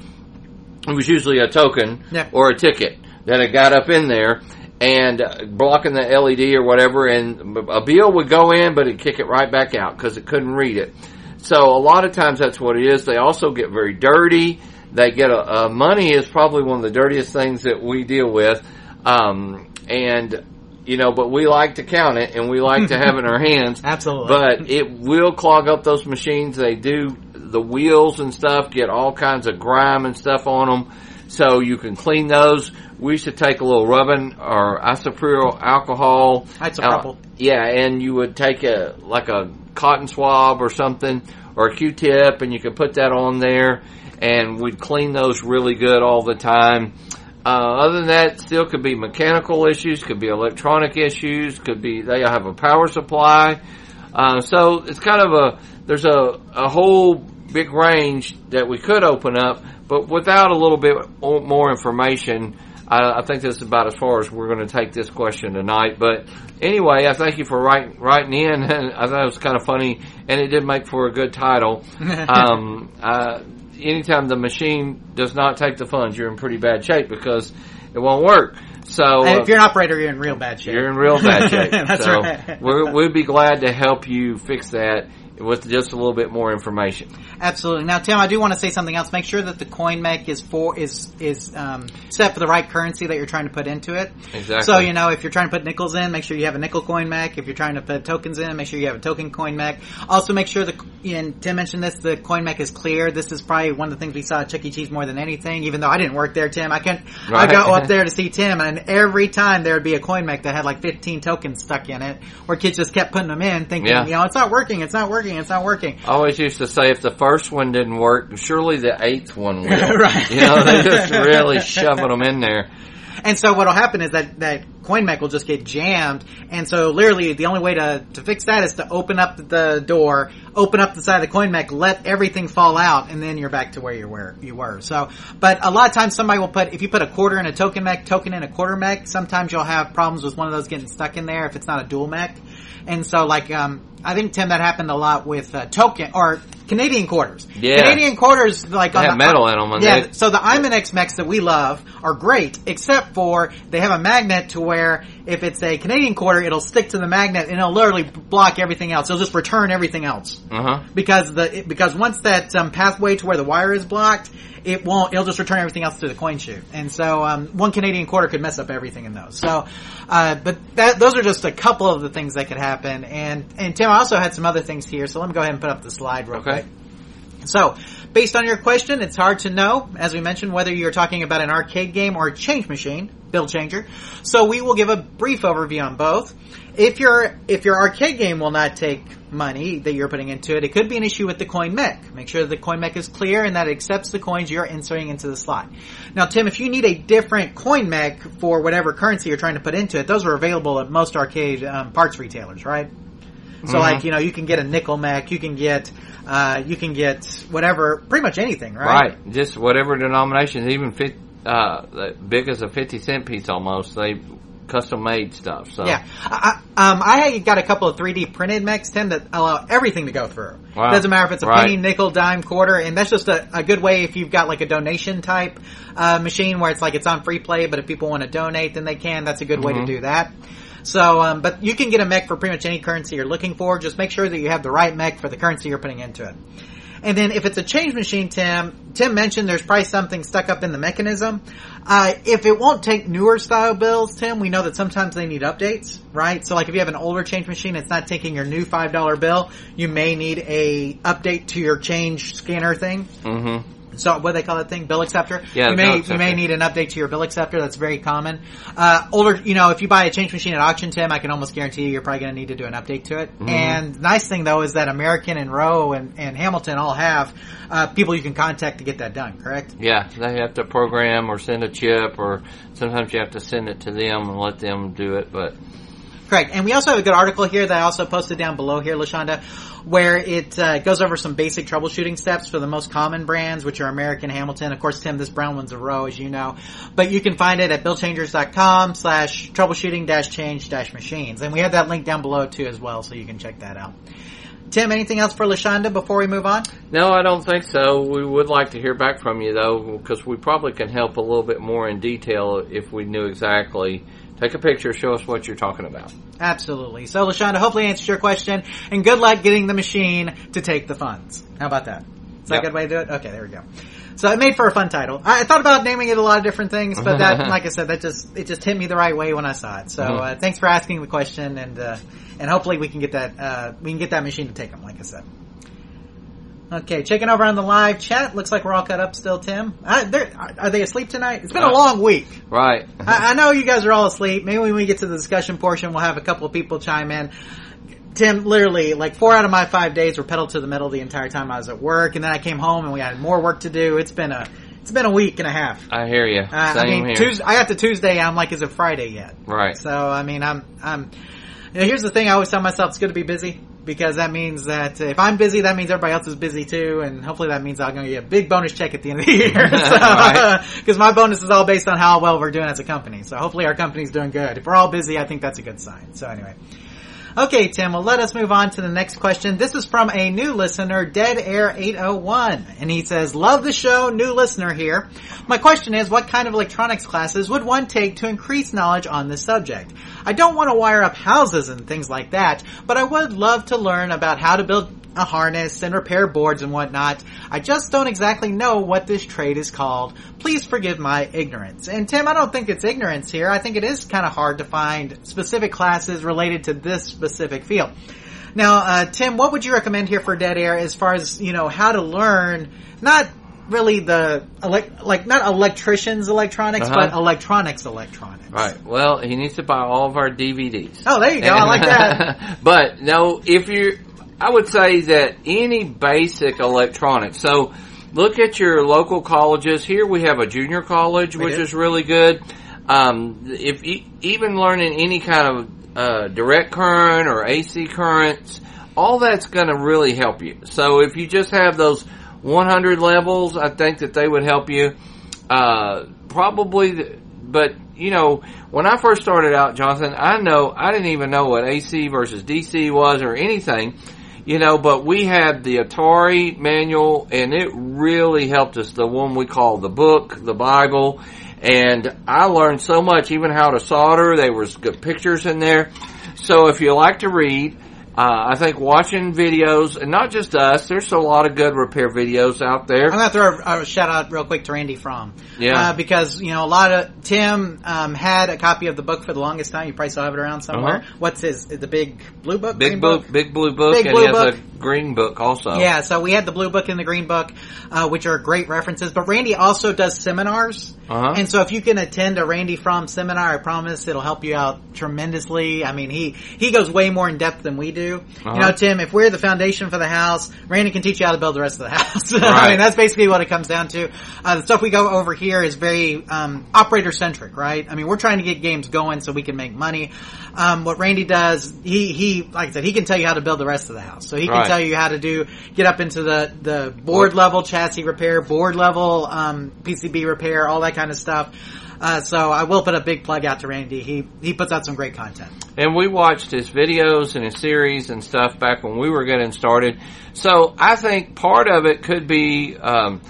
S3: it was usually a token
S1: Yeah.
S3: or a ticket that had got up in there and blocking the LED or whatever, and a bill would go in, but it'd kick it right back out because it couldn't read it. So a lot of times that's what it is. They also get very dirty. They get a, uh, money is probably one of the dirtiest things that we deal with, um, and you know, but we like to count it and we like to have it in our hands.
S1: Absolutely.
S3: But it will clog up those machines. They do the wheels and stuff get all kinds of grime and stuff on them. So you can clean those. We used to take a little rubbing or isopropyl alcohol.
S1: Isopropyl.
S3: Uh, yeah, and you would take a like a cotton swab or something or a Q-tip, and you could put that on there, and we'd clean those really good all the time. Uh, other than that, still could be mechanical issues, could be electronic issues, could be they have a power supply. Uh, so it's kind of a there's a a whole big range that we could open up, but without a little bit more information, I, I think this is about as far as we're going to take this question tonight. But anyway, I thank you for writing writing in. And I thought it was kind of funny, and it did make for a good title. um, uh, anytime the machine does not take the funds, you're in pretty bad shape because it won't work. So
S1: And
S3: uh,
S1: if you're an operator, you're in real bad shape.
S3: you're in real bad shape.
S1: That's
S3: so
S1: right.
S3: we're, we'd be glad to help you fix that with just a little bit more information.
S1: Absolutely. Now, Tim, I do want to say something else. Make sure that the coin mech is for is is um, set for the right currency that you're trying to put into it.
S3: Exactly.
S1: So you know, if you're trying to put nickels in, make sure you have a nickel coin mech. If you're trying to put tokens in, make sure you have a token coin mech. Also, make sure the and Tim mentioned this, the coin mech is clear. This is probably one of the things we saw at Chuck E. Cheese more than anything. Even though I didn't work there, Tim, I can I
S3: Right.
S1: go up there to see Tim, and every time there would be a coin mech that had like 15 tokens stuck in it, where kids just kept putting them in, thinking,
S3: Yeah.
S1: you know, it's not working, it's not working, it's not working.
S3: I always used to say if the first one didn't work, surely the eighth one will.
S1: Right.
S3: You know, they're just really shoving them in there.
S1: And so what'll happen is that, that coin mech will just get jammed. And so literally the only way to, to fix that is to open up the door, open up the side of the coin mech, let everything fall out, and then you're back to where you were, you were. So, but a lot of times somebody will put, if you put a quarter in a token mech, token in a quarter mech, sometimes you'll have problems with one of those getting stuck in there if it's not a dual mech. And so like, um, I think Tim, that happened a lot with uh, token or Canadian quarters.
S3: Yeah.
S1: Canadian quarters, like
S3: They
S1: on
S3: have
S1: the,
S3: metal in 'em, and
S1: yeah,
S3: they-
S1: so the Imonex mechs that we love are great, except for they have a magnet to where if it's a Canadian quarter, it'll stick to the magnet and it'll literally block everything else. It'll just return everything else
S3: Uh huh.
S1: because the because once that um, pathway to where the wire is blocked, it won't. It'll just return everything else to the coin chute. And so um, one Canadian quarter could mess up everything in those. So, uh, but that those are just a couple of the things that could happen. And and Tim I also had some other things here. So let me go ahead and put up the slide real
S3: Okay.
S1: quick. So, based on your question, it's hard to know, as we mentioned, whether you're talking about an arcade game or a change machine, build changer. So we will give a brief overview on both. If your if your arcade game will not take money that you're putting into it, it could be an issue with the coin mech. Make sure the coin mech is clear and that it accepts the coins you're inserting into the slot. Now, Tim, if you need a different coin mech for whatever currency you're trying to put into it, those are available at most arcade um, parts retailers, right? So like you know you can get a nickel mech, you can get uh, you can get whatever, pretty much anything, right?
S3: Right. Just whatever denominations, even fit, uh, big as a fifty cent piece almost. They custom made stuff. So
S1: Yeah, I, I- um, I got a couple of 3D printed mechs, Tim, that allow everything to go through.
S3: Wow.
S1: Doesn't matter if it's a
S3: Right.
S1: penny, nickel, dime, quarter, and that's just a, a good way if you've got like a donation type uh, machine where it's like it's on free play, but if people want to donate, then they can. That's a good way to
S3: Mhm.
S1: do that. So, um, but you can get a mech for pretty much any currency you're looking for. Just make sure that you have the right mech for the currency you're putting into it. And then if it's a change machine, Tim, Tim mentioned there's probably something stuck up in the mechanism. Uh, if it won't take newer style bills, Tim, we know that sometimes they need updates, right? So like if you have an older change machine, it's not taking your new $5 bill, you may need a update to your change scanner thing.
S3: hmm
S1: So what do they call that thing? Bill acceptor.
S3: Yeah,
S1: you may you may need an update to your bill acceptor. That's very common. Uh, older, you know, if you buy a change machine at auction, Tim, I can almost guarantee you you're probably going to need to do an update to it.
S3: Mm-hmm.
S1: And nice thing though is that American and Rowe and, and Hamilton all have uh, people you can contact to get that done. Correct?
S3: Yeah, they have to program or send a chip, or sometimes you have to send it to them and let them do it. But
S1: Correct. And we also have a good article here that I also posted down below here, Lashonda, where it uh, goes over some basic troubleshooting steps for the most common brands, which are American Hamilton. Of course, Tim, this brown one's a Rowe, as you know. But you can find it at billchangers.com slash troubleshooting dash change dash machines. And we have that link down below too as well, so you can check that out. Tim, anything else for Lashonda before we move on?
S3: no, I don't think so. We would like to hear back from you though, because we probably can help a little bit more in detail if we knew exactly. Take a picture, show us what you're talking about.
S1: Absolutely. So, Lashonda, hopefully answers your question, and good luck getting the machine to take the funds. How about that? Is that
S3: Yep.
S1: a good way to do it? Okay, there we go. So it made for a fun title. I, I thought about naming it a lot of different things, but that, like I said, that just it just hit me the right way when I saw it. So
S3: Mhm.
S1: uh, thanks for asking the question, and uh, and hopefully we can get that uh, we can get that machine to take them. Like I said. Okay, checking over on the live chat. Looks like we're all cut up still, Tim. They're- are they asleep tonight? It's been a
S3: Uh,
S1: long week.
S3: Right.
S1: I, I know you guys are all asleep. Maybe when we get to the discussion portion, we'll have a couple of people chime in. Tim, literally, like four out of my five days were pedal to the metal the entire time I was at work, and then I came home and we had more work to do. It's been a, it's been a week and a half.
S3: I hear you.
S1: Uh,
S3: Same
S1: I mean,
S3: here.
S1: Tuesday, I got to Tuesday, I'm like, is it Friday yet?
S3: Right.
S1: So, I mean, I'm, I'm, you know, here's the thing I always tell myself, it's good to be busy. Because that means that if I'm busy, that means everybody else is busy too, and hopefully that means I'm going to get a big bonus check at the end of the year. Because my bonus is all based on how well we're doing as a company. So hopefully our company's doing good. If we're all busy, I think that's a good sign. So anyway. Okay, Tim, well let us move on to the next question. This is from a new listener, Dead Air 801, and he says, love the show, new listener here. My question is, what kind of electronics classes would one take to increase knowledge on this subject? I don't want to wire up houses and things like that, but I would love to learn about how to build a harness and repair boards and whatnot. I just don't exactly know what this trade is called. Please forgive my ignorance. And Tim, I don't think it's ignorance here. I think it is kind of hard to find specific classes related to this specific field. Now, uh, Tim, what would you recommend here for Dead Air as far as, you know, how to learn, not really the, elect- like, not electricians electronics,
S3: Uh-huh.
S1: but electronics electronics.
S3: Right. Well, he needs to buy all of our DVDs.
S1: Oh, there you go. I like that.
S3: but no, if you, I would say that any basic electronics. So look at your local colleges. Here we have a junior college,
S1: We
S3: which is really good. Um, if e- even learning any kind of uh, direct current or AC currents, all that's going to really help you. So if you just have those 100 levels, I think that they would help you. Uh, probably, th- but you know, when I first started out, Jonathan, I know I didn't even know what AC versus DC was or anything, you know. But we had the Atari manual, and it really helped us. The one we call the book, the Bible, and I learned so much, even how to solder. There was good pictures in there. So if you like to read, uh, I think watching videos, and not just us, there's a lot of good repair videos out there.
S1: I'm gonna throw a, a shout out real quick to Randy Fromm.
S3: Yeah.
S1: Uh, because, you know, a lot of, Tim, um, had a copy of the book for the longest time. You probably still have it around somewhere.
S3: Uh-huh.
S1: What's his, the big blue book?
S3: Big
S1: Green
S3: book, big blue book,
S1: Big
S3: and
S1: blue
S3: he has
S1: book.
S3: a green book also.
S1: Yeah, so we had the blue book and the green book, uh, which are great references. But Randy also does seminars,
S3: Uh-huh.
S1: and so if you can attend a Randy Fromm seminar, I promise it'll help you out tremendously. I mean, he he goes way more in depth than we do. You
S3: Uh-huh.
S1: know, Tim, if we're the foundation for the house, Randy can teach you how to build the rest of the house. I mean, that's basically what it comes down to. Uh, the stuff we go over here is very um, operator centric, right? I mean, we're trying to get games going so we can make money. Um, what Randy does, he he like I said, he can tell you how to build the rest of the house. So he can
S3: Right.
S1: tell you how to do get up into the the board level chassis repair, board level um, PCB repair, all that kind of stuff. Uh, so I will put a big plug out to Randy. He he puts out some great content.
S3: And we watched his videos and his series and stuff back when we were getting started. So I think part of it could be um,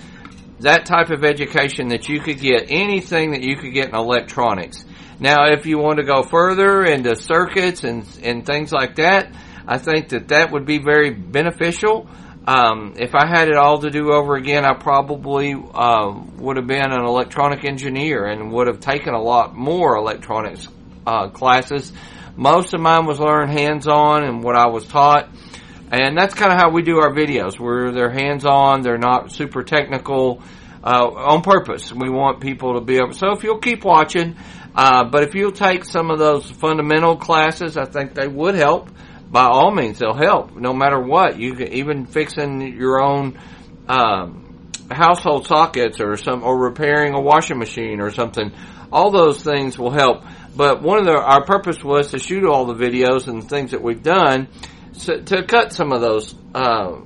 S3: that type of education that you could get anything that you could get in electronics. Now, if you want to go further into circuits and and things like that, I think that that would be very beneficial. Um, if I had it all to do over again, I probably uh, would have been an electronic engineer and would have taken a lot more electronics uh, classes. Most of mine was learned hands-on and what I was taught, and that's kind of how we do our videos. Where they're hands-on, they're not super technical uh, on purpose. We want people to be able. So if you'll keep watching, uh, but if you'll take some of those fundamental classes, I think they would help. By all means, they'll help no matter what. You can, even fixing your own um, household sockets or some or repairing a washing machine or something. All those things will help. But one of the our purpose was to shoot all the videos and things that we've done so, to cut some of those uh,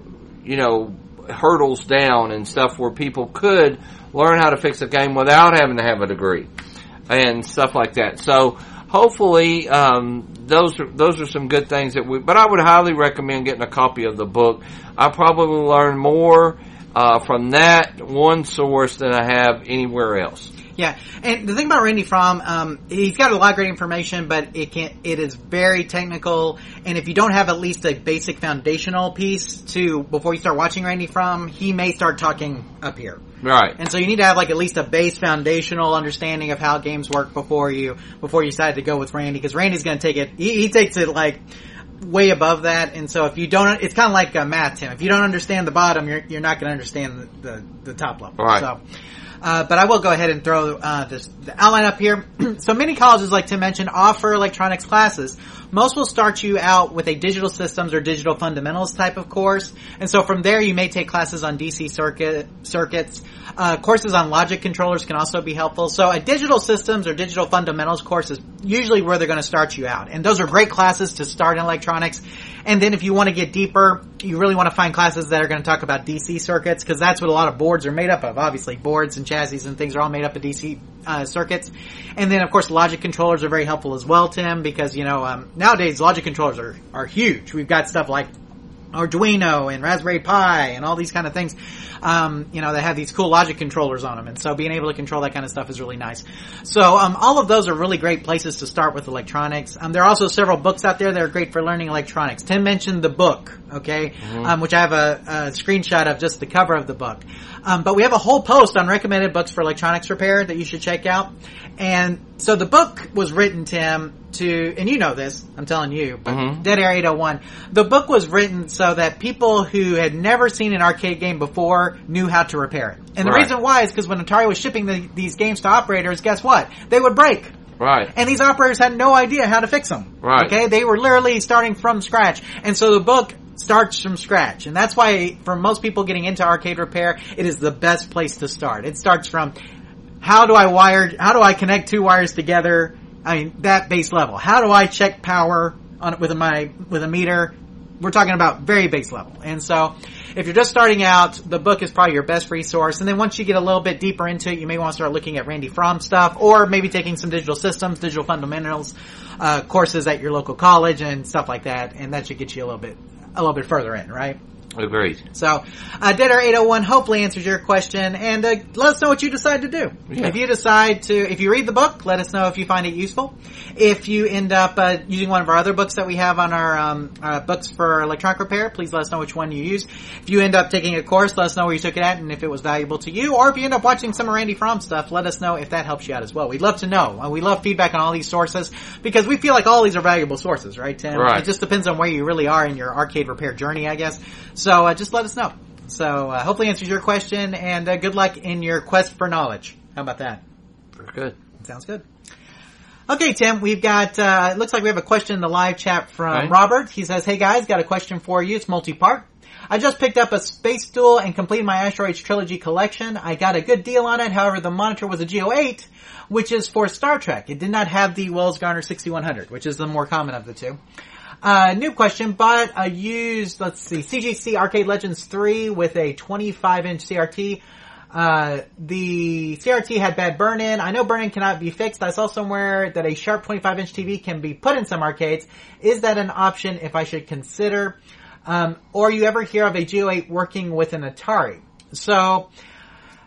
S3: you know hurdles down and stuff where people could learn how to fix a game without having to have a degree and stuff like that. So hopefully um, those are those are some good things that we. But I would highly recommend getting a copy of the book. I probably learn more uh, from that one source than I have anywhere else.
S1: Yeah, and the thing about Randy Fromm, um, he's got a lot of great information, but it can it is very technical. And if you don't have at least a basic foundational piece to before you start watching Randy Fromm, he may start talking up here.
S3: Right.
S1: And so you need to have like at least a base foundational understanding of how games work before you before you decide to go with Randy because Randy's going to take it. He, he takes it like way above that. And so if you don't, it's kind of like uh, math, Tim. If you don't understand the bottom, you're you're not going to understand the, the the top level.
S3: Right.
S1: So. Uh, but I will go ahead and throw uh, this the outline up here. so many colleges, like Tim mentioned, offer electronics classes. Most will start you out with a digital systems or digital fundamentals type of course, and so from there you may take classes on DC circuit circuits. Uh, courses on logic controllers can also be helpful. So a digital systems or digital fundamentals course is usually where they're going to start you out, and those are great classes to start in electronics. And then if you want to get deeper, you really want to find classes that are going to talk about DC circuits because that's what a lot of boards are made up of. Obviously, boards and chassis and things are all made up of DC uh, circuits. And then, of course, logic controllers are very helpful as well, Tim, because you know um, nowadays logic controllers are are huge. We've got stuff like Arduino and Raspberry Pi and all these kind of things. Um, you know, they have these cool logic controllers on them, and so being able to control that kind of stuff is really nice. So, um, all of those are really great places to start with electronics. Um, there are also several books out there that are great for learning electronics. Tim mentioned the book, okay, mm-hmm. Um, which I have a, a, screenshot of just the cover of the book. Um, but we have a whole post on recommended books for electronics repair that you should check out. And so the book was written, Tim, to, and you know this, I'm telling you, but mm-hmm. Dead Air 801. The book was written so that people who had never seen an arcade game before knew how to repair it. And the right. reason why is because when Atari was shipping the, these games to operators, guess what? They would break.
S3: Right.
S1: And these operators had no idea how to fix them.
S3: Right.
S1: Okay? They were literally starting from scratch. And so the book starts from scratch. And that's why for most people getting into arcade repair, it is the best place to start. It starts from how do I wire, how do I connect two wires together? I mean, that base level. How do I check power on with my, with a meter? We're talking about very base level. And so, if you're just starting out, the book is probably your best resource. And then once you get a little bit deeper into it, you may want to start looking at Randy Fromm stuff, or maybe taking some digital systems, digital fundamentals, uh, courses at your local college and stuff like that. And that should get you a little bit, a little bit further in, right?
S3: Agreed.
S1: So, uh, Dead Air 801 hopefully answers your question, and uh, let us know what you decide to do. Yeah. If you decide to, if you read the book, let us know if you find it useful. If you end up uh, using one of our other books that we have on our um, uh, books for electronic repair, please let us know which one you use. If you end up taking a course, let us know where you took it at and if it was valuable to you. Or if you end up watching some of Randy Fromm stuff, let us know if that helps you out as well. We'd love to know. We love feedback on all these sources because we feel like all these are valuable sources, right, Tim?
S3: Right.
S1: It just depends on where you really are in your arcade repair journey, I guess. So uh, just let us know. So uh, hopefully answers your question, and uh, good luck in your quest for knowledge. How about that?
S3: Very good.
S1: Sounds good. Okay, Tim, we've got, uh, it looks like we have a question in the live chat from Robert. He says, hey guys, got a question for you. It's multi-part. I just picked up a Space Duel and completed my Asteroids Trilogy collection. I got a good deal on it. However, the monitor was a G08, which is for Star Trek. It did not have the Wells Gardner 6100, which is the more common of the two. Uh, new question, but a used, let's see, CGC Arcade Legends 3 with a 25 inch CRT. Uh, the CRT had bad burn-in. I know burn-in cannot be fixed. I saw somewhere that a sharp 25 inch TV can be put in some arcades. Is that an option if I should consider? Um, or you ever hear of a a G08 working with an Atari? So,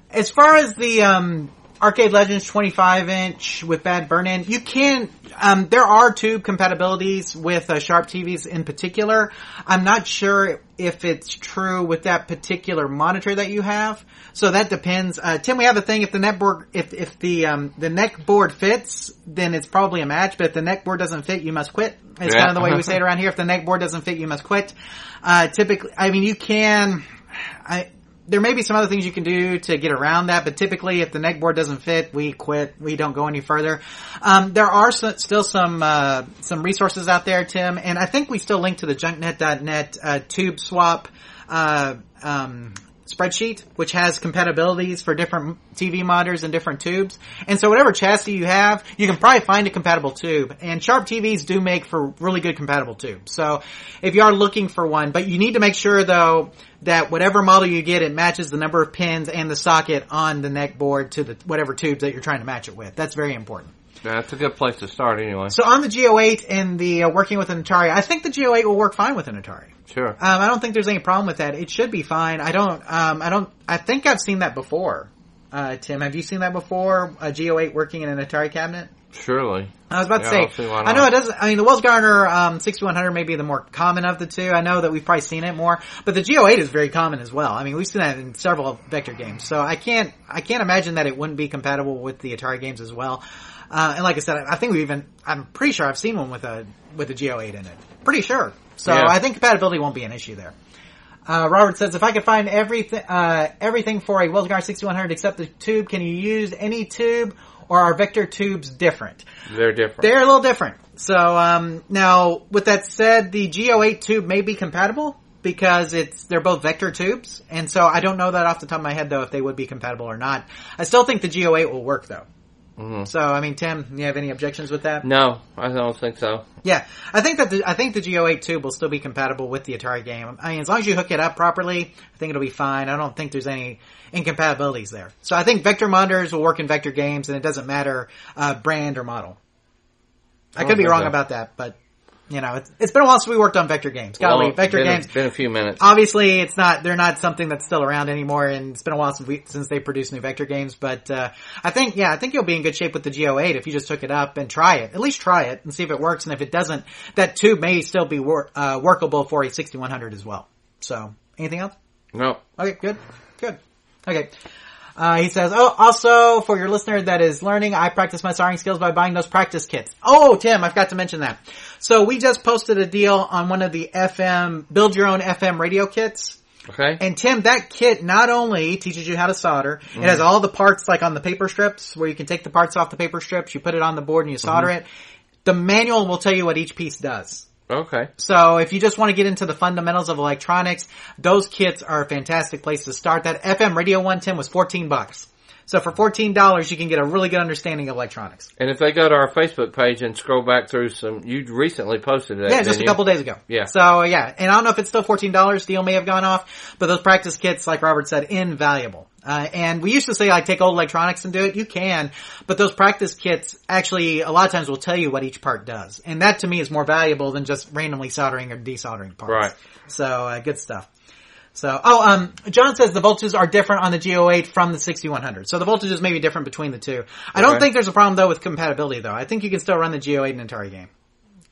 S1: as far as the, um, Arcade Legends 25 inch with bad burn-in. You can, um, there are tube compatibilities with uh, Sharp TVs in particular. I'm not sure if it's true with that particular monitor that you have. So that depends. Uh, Tim, we have a thing. If the netboard, if if the um, the neck board fits, then it's probably a match. But if the neck board doesn't fit, you must quit. It's yeah. kind of the way we say it around here. If the neck board doesn't fit, you must quit. Uh, typically, I mean, you can. I, there may be some other things you can do to get around that, but typically if the neck board doesn't fit, we quit. We don't go any further. Um, there are still some, uh, some resources out there, Tim, and I think we still link to the junknet.net, uh, tube swap, uh, um, spreadsheet, which has compatibilities for different TV monitors and different tubes. And so whatever chassis you have, you can probably find a compatible tube. And Sharp TVs do make for really good compatible tubes. So if you are looking for one, but you need to make sure though that whatever model you get, it matches the number of pins and the socket on the neck board to the whatever tubes that you're trying to match it with. That's very important.
S3: That's a good place to start anyway.
S1: So on the G08 and the uh, working with an Atari, I think the G08 will work fine with an Atari.
S3: Sure. Um,
S1: I don't think there's any problem with that. It should be fine. I don't. Um, I don't. I think I've seen that before. Uh, Tim, have you seen that before? A A G08 working in an Atari cabinet?
S3: Surely.
S1: I was about yeah, to say, I know it doesn't. I mean, the Wells Gardner, um, 6100 may be the more common of the two. I know that we've probably seen it more, but the G08 is very common as well. I mean, we've seen that in several vector games. So I can't, I can't imagine that it wouldn't be compatible with the Atari games as well. Uh, and like I said, I think we even, I'm pretty sure I've seen one with a, with a G08 in it. Pretty sure. So yeah. I think compatibility won't be an issue there. Uh, Robert says, if I could find everything, uh, everything for a Wells 6100 except the tube, can you use any tube or are vector tubes different?
S3: They're different.
S1: They're a little different. So, um, now, with that said, the G08 tube may be compatible because it's, they're both vector tubes. And so I don't know that off the top of my head though if they would be compatible or not. I still think the G08 will work though. So, I mean, Tim, you have any objections with that?
S3: No, I don't think so.
S1: Yeah, I think that the, I think the G08 tube will still be compatible with the Atari game. I mean, as long as you hook it up properly, I think it'll be fine. I don't think there's any incompatibilities there. So I think vector monitors will work in vector games, and it doesn't matter uh, brand or model. I could be wrong
S3: so.
S1: about that, but you know, it's, it's been a while since we worked on vector games. Golly,
S3: Well,
S1: vector
S3: been
S1: games.
S3: A, been a few minutes.
S1: Obviously, it's not. They're not something that's still around anymore, and it's been a while since we since they produced new vector games. But uh, I think, yeah, I think you'll be in good shape with the G08 if you just took it up and try it. At least try it and see if it works. And if it doesn't, that tube may still be wor- uh, workable for a 6100 as well. So, anything else?
S3: No.
S1: Okay, good, good. Okay. Uh, he says, oh, also for your listener that is learning, I practice my soldering skills by buying those practice kits. Oh, Tim, I forgot to mention that. So we just posted a deal on one of the FM, build your own FM radio kits.
S3: Okay.
S1: And Tim, that kit not only teaches you how to solder, it has all the parts like on the paper strips where you can take the parts off the paper strips, you put it on the board and you solder it. The manual will tell you what each piece does.
S3: Okay.
S1: So if you just want to get into the fundamentals of electronics, those kits are a fantastic place to start. That FM Radio 110 was 14 bucks. So for $14, you can get a really good understanding of electronics.
S3: And if they go to our Facebook page and scroll back through some, you recently posted that.
S1: Yeah, just a
S3: you?
S1: couple days ago.
S3: Yeah.
S1: So yeah, and I don't know if it's still fourteen dollars. Deal may have gone off, but those practice kits, like Robert said, invaluable. Uh, and we used to say like take old electronics and do it. You can, but those practice kits actually a lot of times will tell you what each part does, and that to me is more valuable than just randomly soldering or desoldering parts.
S3: Right.
S1: So uh, good stuff. So, oh, um, John says the voltages are different on the G08 from the 6100. So the voltages may be different between the two. I don't think there's a problem though with compatibility though. I think you can still run the G08 in an Atari game.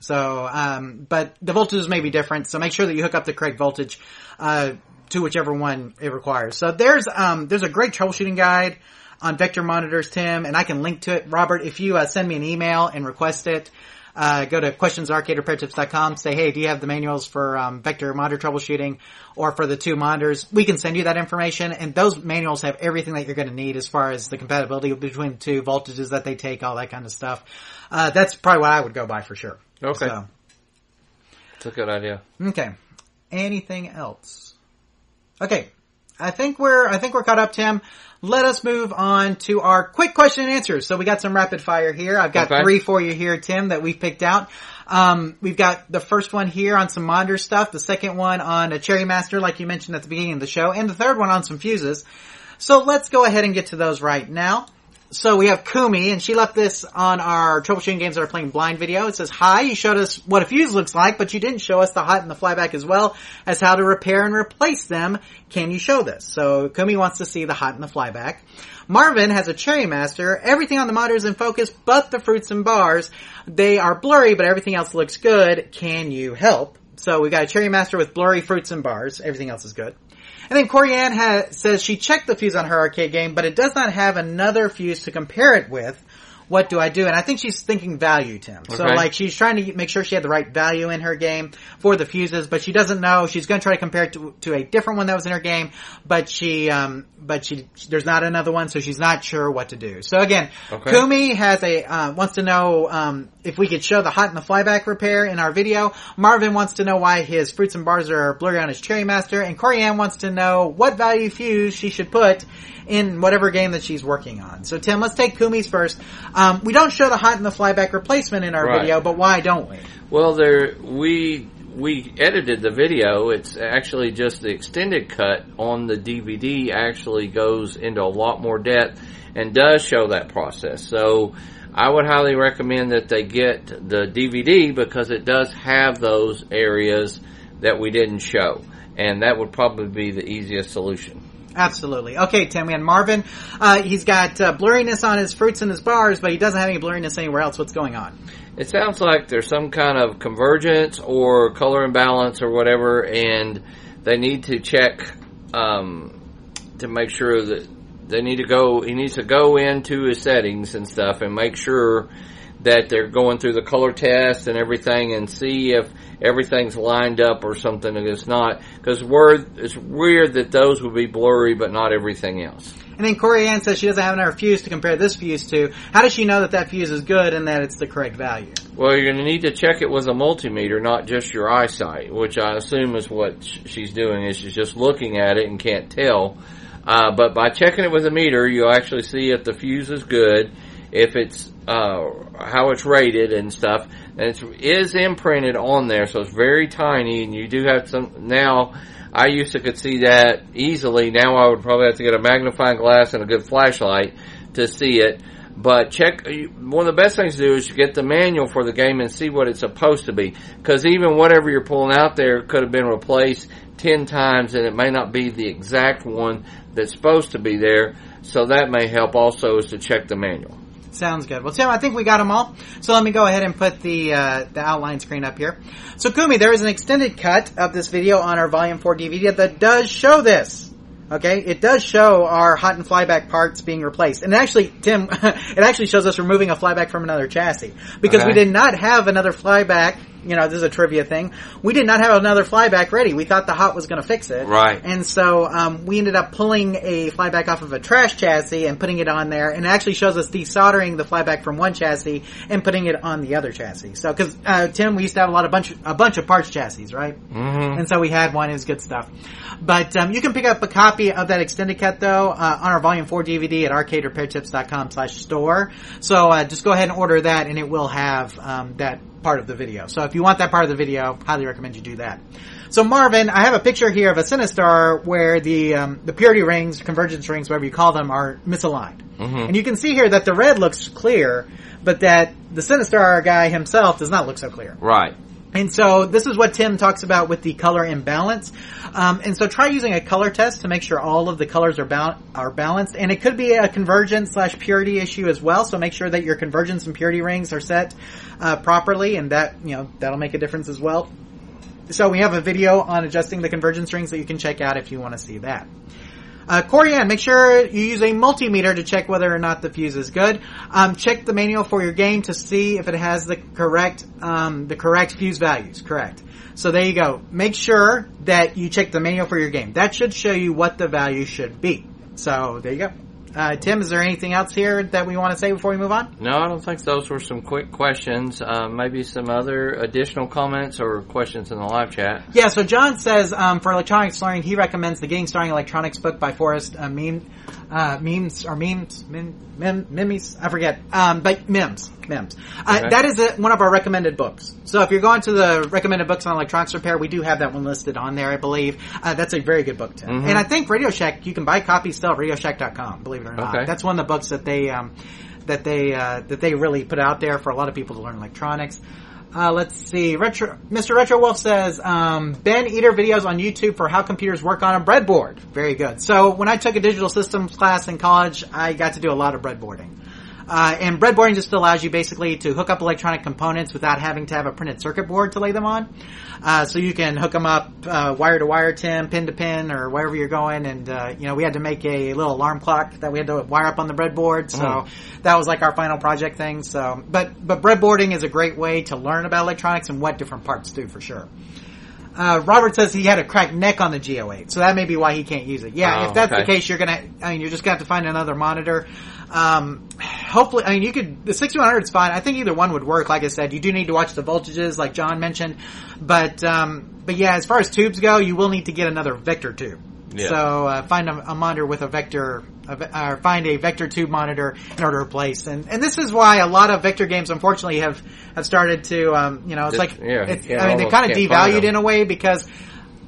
S1: So, um, but the voltages may be different. So make sure that you hook up the correct voltage, uh, to whichever one it requires. So there's, um, there's a great troubleshooting guide on vector monitors, Tim, and I can link to it. Robert, if you, uh, send me an email and request it, uh, go to questionsarcaderepairtips.com, say, hey, do you have the manuals for, um, vector monitor troubleshooting or for the two monitors? We can send you that information and those manuals have everything that you're going to need as far as the compatibility between the two voltages that they take, all that kind of stuff. Uh, that's probably what I would go by for sure.
S3: Okay.
S1: So,
S3: It's a good idea.
S1: okay. Anything else? Okay. I think we're, I think we're caught up, Tim. Let us move on to our quick question and answers. So we got some rapid fire here. I've got
S3: Okay.
S1: three for you here, Tim, that we've picked out. Um, we've got the first one here on some monitor stuff, the second one on a Cherry Master, like you mentioned at the beginning of the show, and the third one on some fuses. So let's go ahead and get to those right now. So we have Kumi, and she left this on our troubleshooting games that are playing blind video. It says, hi, you showed us what a fuse looks like, but you didn't show us the hot and the flyback as well as how to repair and replace them. Can you show this? So Kumi wants to see the hot and the flyback. Marvin has a Cherry Master. Everything on the monitor is in focus, but the fruits and bars. They are blurry, but everything else looks good. Can you help? So we got a Cherry Master with blurry fruits and bars. Everything else is good. And then Corianne ha says she checked the fuse on her arcade game, but it does not have another fuse to compare it with. What do I do? And I think she's thinking value, Tim. So like she's trying to make sure she had the right value in her game for the fuses, but she doesn't know. She's going to try to compare it to, to a different one that was in her game, but she, um, but she, there's not another one, so she's not sure what to do. So again,
S3: Okay.
S1: Kumi has a, uh, wants to know, um, if we could show the hot and the flyback repair in our video. Marvin wants to know why his fruits and bars are blurry on his Cherry Master, and Corianne wants to know what value fuse she should put in whatever game that she's working on. So Tim, let's take Kumi's first. Um, we don't show the hot and the flyback replacement in our
S3: Right.
S1: video, but why don't we?
S3: Well, there we we edited the video. It's actually just the extended cut on the DVD. Actually goes into a lot more depth and does show that process. So I would highly recommend that they get the DVD because it does have those areas that we didn't show, and that would probably be the easiest solution.
S1: Absolutely. Okay, Tim, we had Marvin. Uh, he's got uh, blurriness on his fruits and his bars, but he doesn't have any blurriness anywhere else. What's going on?
S3: It sounds like there's some kind of convergence or color imbalance or whatever, and they need to check um, to make sure that they need to go. He needs to go into his settings and stuff and make sure that they're going through the color test and everything and see if everything's lined up or something and it's not because it's weird that those would be blurry but not everything else.
S1: And then Corey Ann says she doesn't have another fuse to compare this fuse to. How does she know that that fuse is good and that it's the correct value?
S3: Well, you're going to need to check it with a multimeter, not just your eyesight, which I assume is what she's doing. Is she's just looking at it and can't tell. Uh, but by checking it with a meter, you'll actually see if the fuse is good, if it's uh, how it's rated and stuff. And it is imprinted on there, so it's very tiny. And you do have some now. I used to could see that easily. Now I would probably have to get a magnifying glass and a good flashlight to see it. But check, one of the best things to do is get the manual for the game and see what it's supposed to be. Because even whatever you're pulling out there could have been replaced 10 times and it may not be the exact one that's supposed to be there. So that may help also is to check the manual.
S1: Sounds good. Well, Tim, I think we got them all. So let me go ahead and put the uh, the outline screen up here. So, Kumi, there is an extended cut of this video on our Volume 4 DVD that does show this. Okay, it does show our hot and flyback parts being replaced, and actually, Tim, it actually shows us removing a flyback from another chassis because
S3: Okay.
S1: we did not have another flyback. You know, this is a trivia thing. We did not have another flyback ready. We thought the hot was going to fix it,
S3: Right.
S1: And so um, we ended up pulling a flyback off of a trash chassis and putting it on there, and it actually shows us desoldering the flyback from one chassis and putting it on the other chassis. So, because uh, Tim, we used to have a lot of bunch a bunch of parts chassis, right?
S3: Mm-hmm.
S1: And so we had one. It was good stuff. But um, you can pick up a copy of that extended cut though uh, on our Volume Four DVD at arcaderepairtips.com slash store. So uh, just go ahead and order that, and it will have um, that part of the video. So if you want that part of the video, highly recommend you do that. So Marvin, I have a picture here of a Sinistar where the um, the purity rings, convergence rings, whatever you call them, are misaligned. And you can see here that the red looks clear, but that the Sinistar guy himself does not look so clear.
S3: Right.
S1: And so this is what Tim talks about with the color imbalance. Um, and so try using a color test to make sure all of the colors are bal- are balanced. And it could be a convergence slash purity issue as well. So make sure that your convergence and purity rings are set uh, properly, and that you know that'll make a difference as well. So we have a video on adjusting the convergence rings that you can check out if you want to see that. Uh, make sure you use a multimeter to check whether or not the fuse is good. Um, check the manual for your game to see if it has the correct um, the correct fuse values. Correct. So there you go. Make sure that you check the manual for your game. That should show you what the value should be. So there you go. Uh, Tim, is there anything else here that we want to say before we move on?
S3: No, I don't think those were some quick questions. Uh, maybe some other additional comments or questions in the live chat.
S1: Yeah, so John says um, for electronics learning, he recommends the Getting Started in Electronics book by Forrest uh, Meme, uh, Memes or Memes, Mem, Mem, Memes, I forget, um, but Mims, Mims. Uh,
S3: Okay.
S1: That is a, one of our recommended books. So if you're going to the recommended books on electronics repair, we do have that one listed on there, I believe. Uh, that's a very good book, Tim.
S3: Mhm.
S1: And I think Radio Shack, you can buy copies still at RadioShack.com, believe it or not.
S3: Okay.
S1: That's one of the books that they um, that they uh, that they really put out there for a lot of people to learn electronics. Uh, let's see. Retro, Mr. Retro Wolf says, um, Ben Eater videos on YouTube for how computers work on a breadboard. Very good. So when I took a digital systems class in college, I got to do a lot of breadboarding. Uh, and breadboarding just allows you basically to hook up electronic components without having to have a printed circuit board to lay them on. Uh, so you can hook them up uh, wire to wire, Tim, pin to pin, or wherever you're going. And uh, you know, we had to make a little alarm clock that we had to wire up on the breadboard. So
S3: Mm.
S1: that was like our final project thing. So, but but breadboarding is a great way to learn about electronics and what different parts do for sure. Uh, Robert says he had a cracked neck on the G08, so that may be why he can't use it. Yeah,
S3: Oh,
S1: if that's
S3: okay.
S1: the case, you're gonna, I mean, you're just gonna have to find another monitor. Um, hopefully, I mean, you could, the 6100 is fine. I think either one would work. Like I said, you do need to watch the voltages, like John mentioned. But, um, but yeah, as far as tubes go, you will need to get another vector tube.
S3: Yeah.
S1: So, uh, find a, a monitor with a vector, a, or find a vector tube monitor in order to replace. And, and this is why a lot of vector games, unfortunately, have, have started to, um, you know, it's
S3: Just-
S1: like,
S3: yeah,
S1: it's, I mean,
S3: they're
S1: kind of devalued in a way because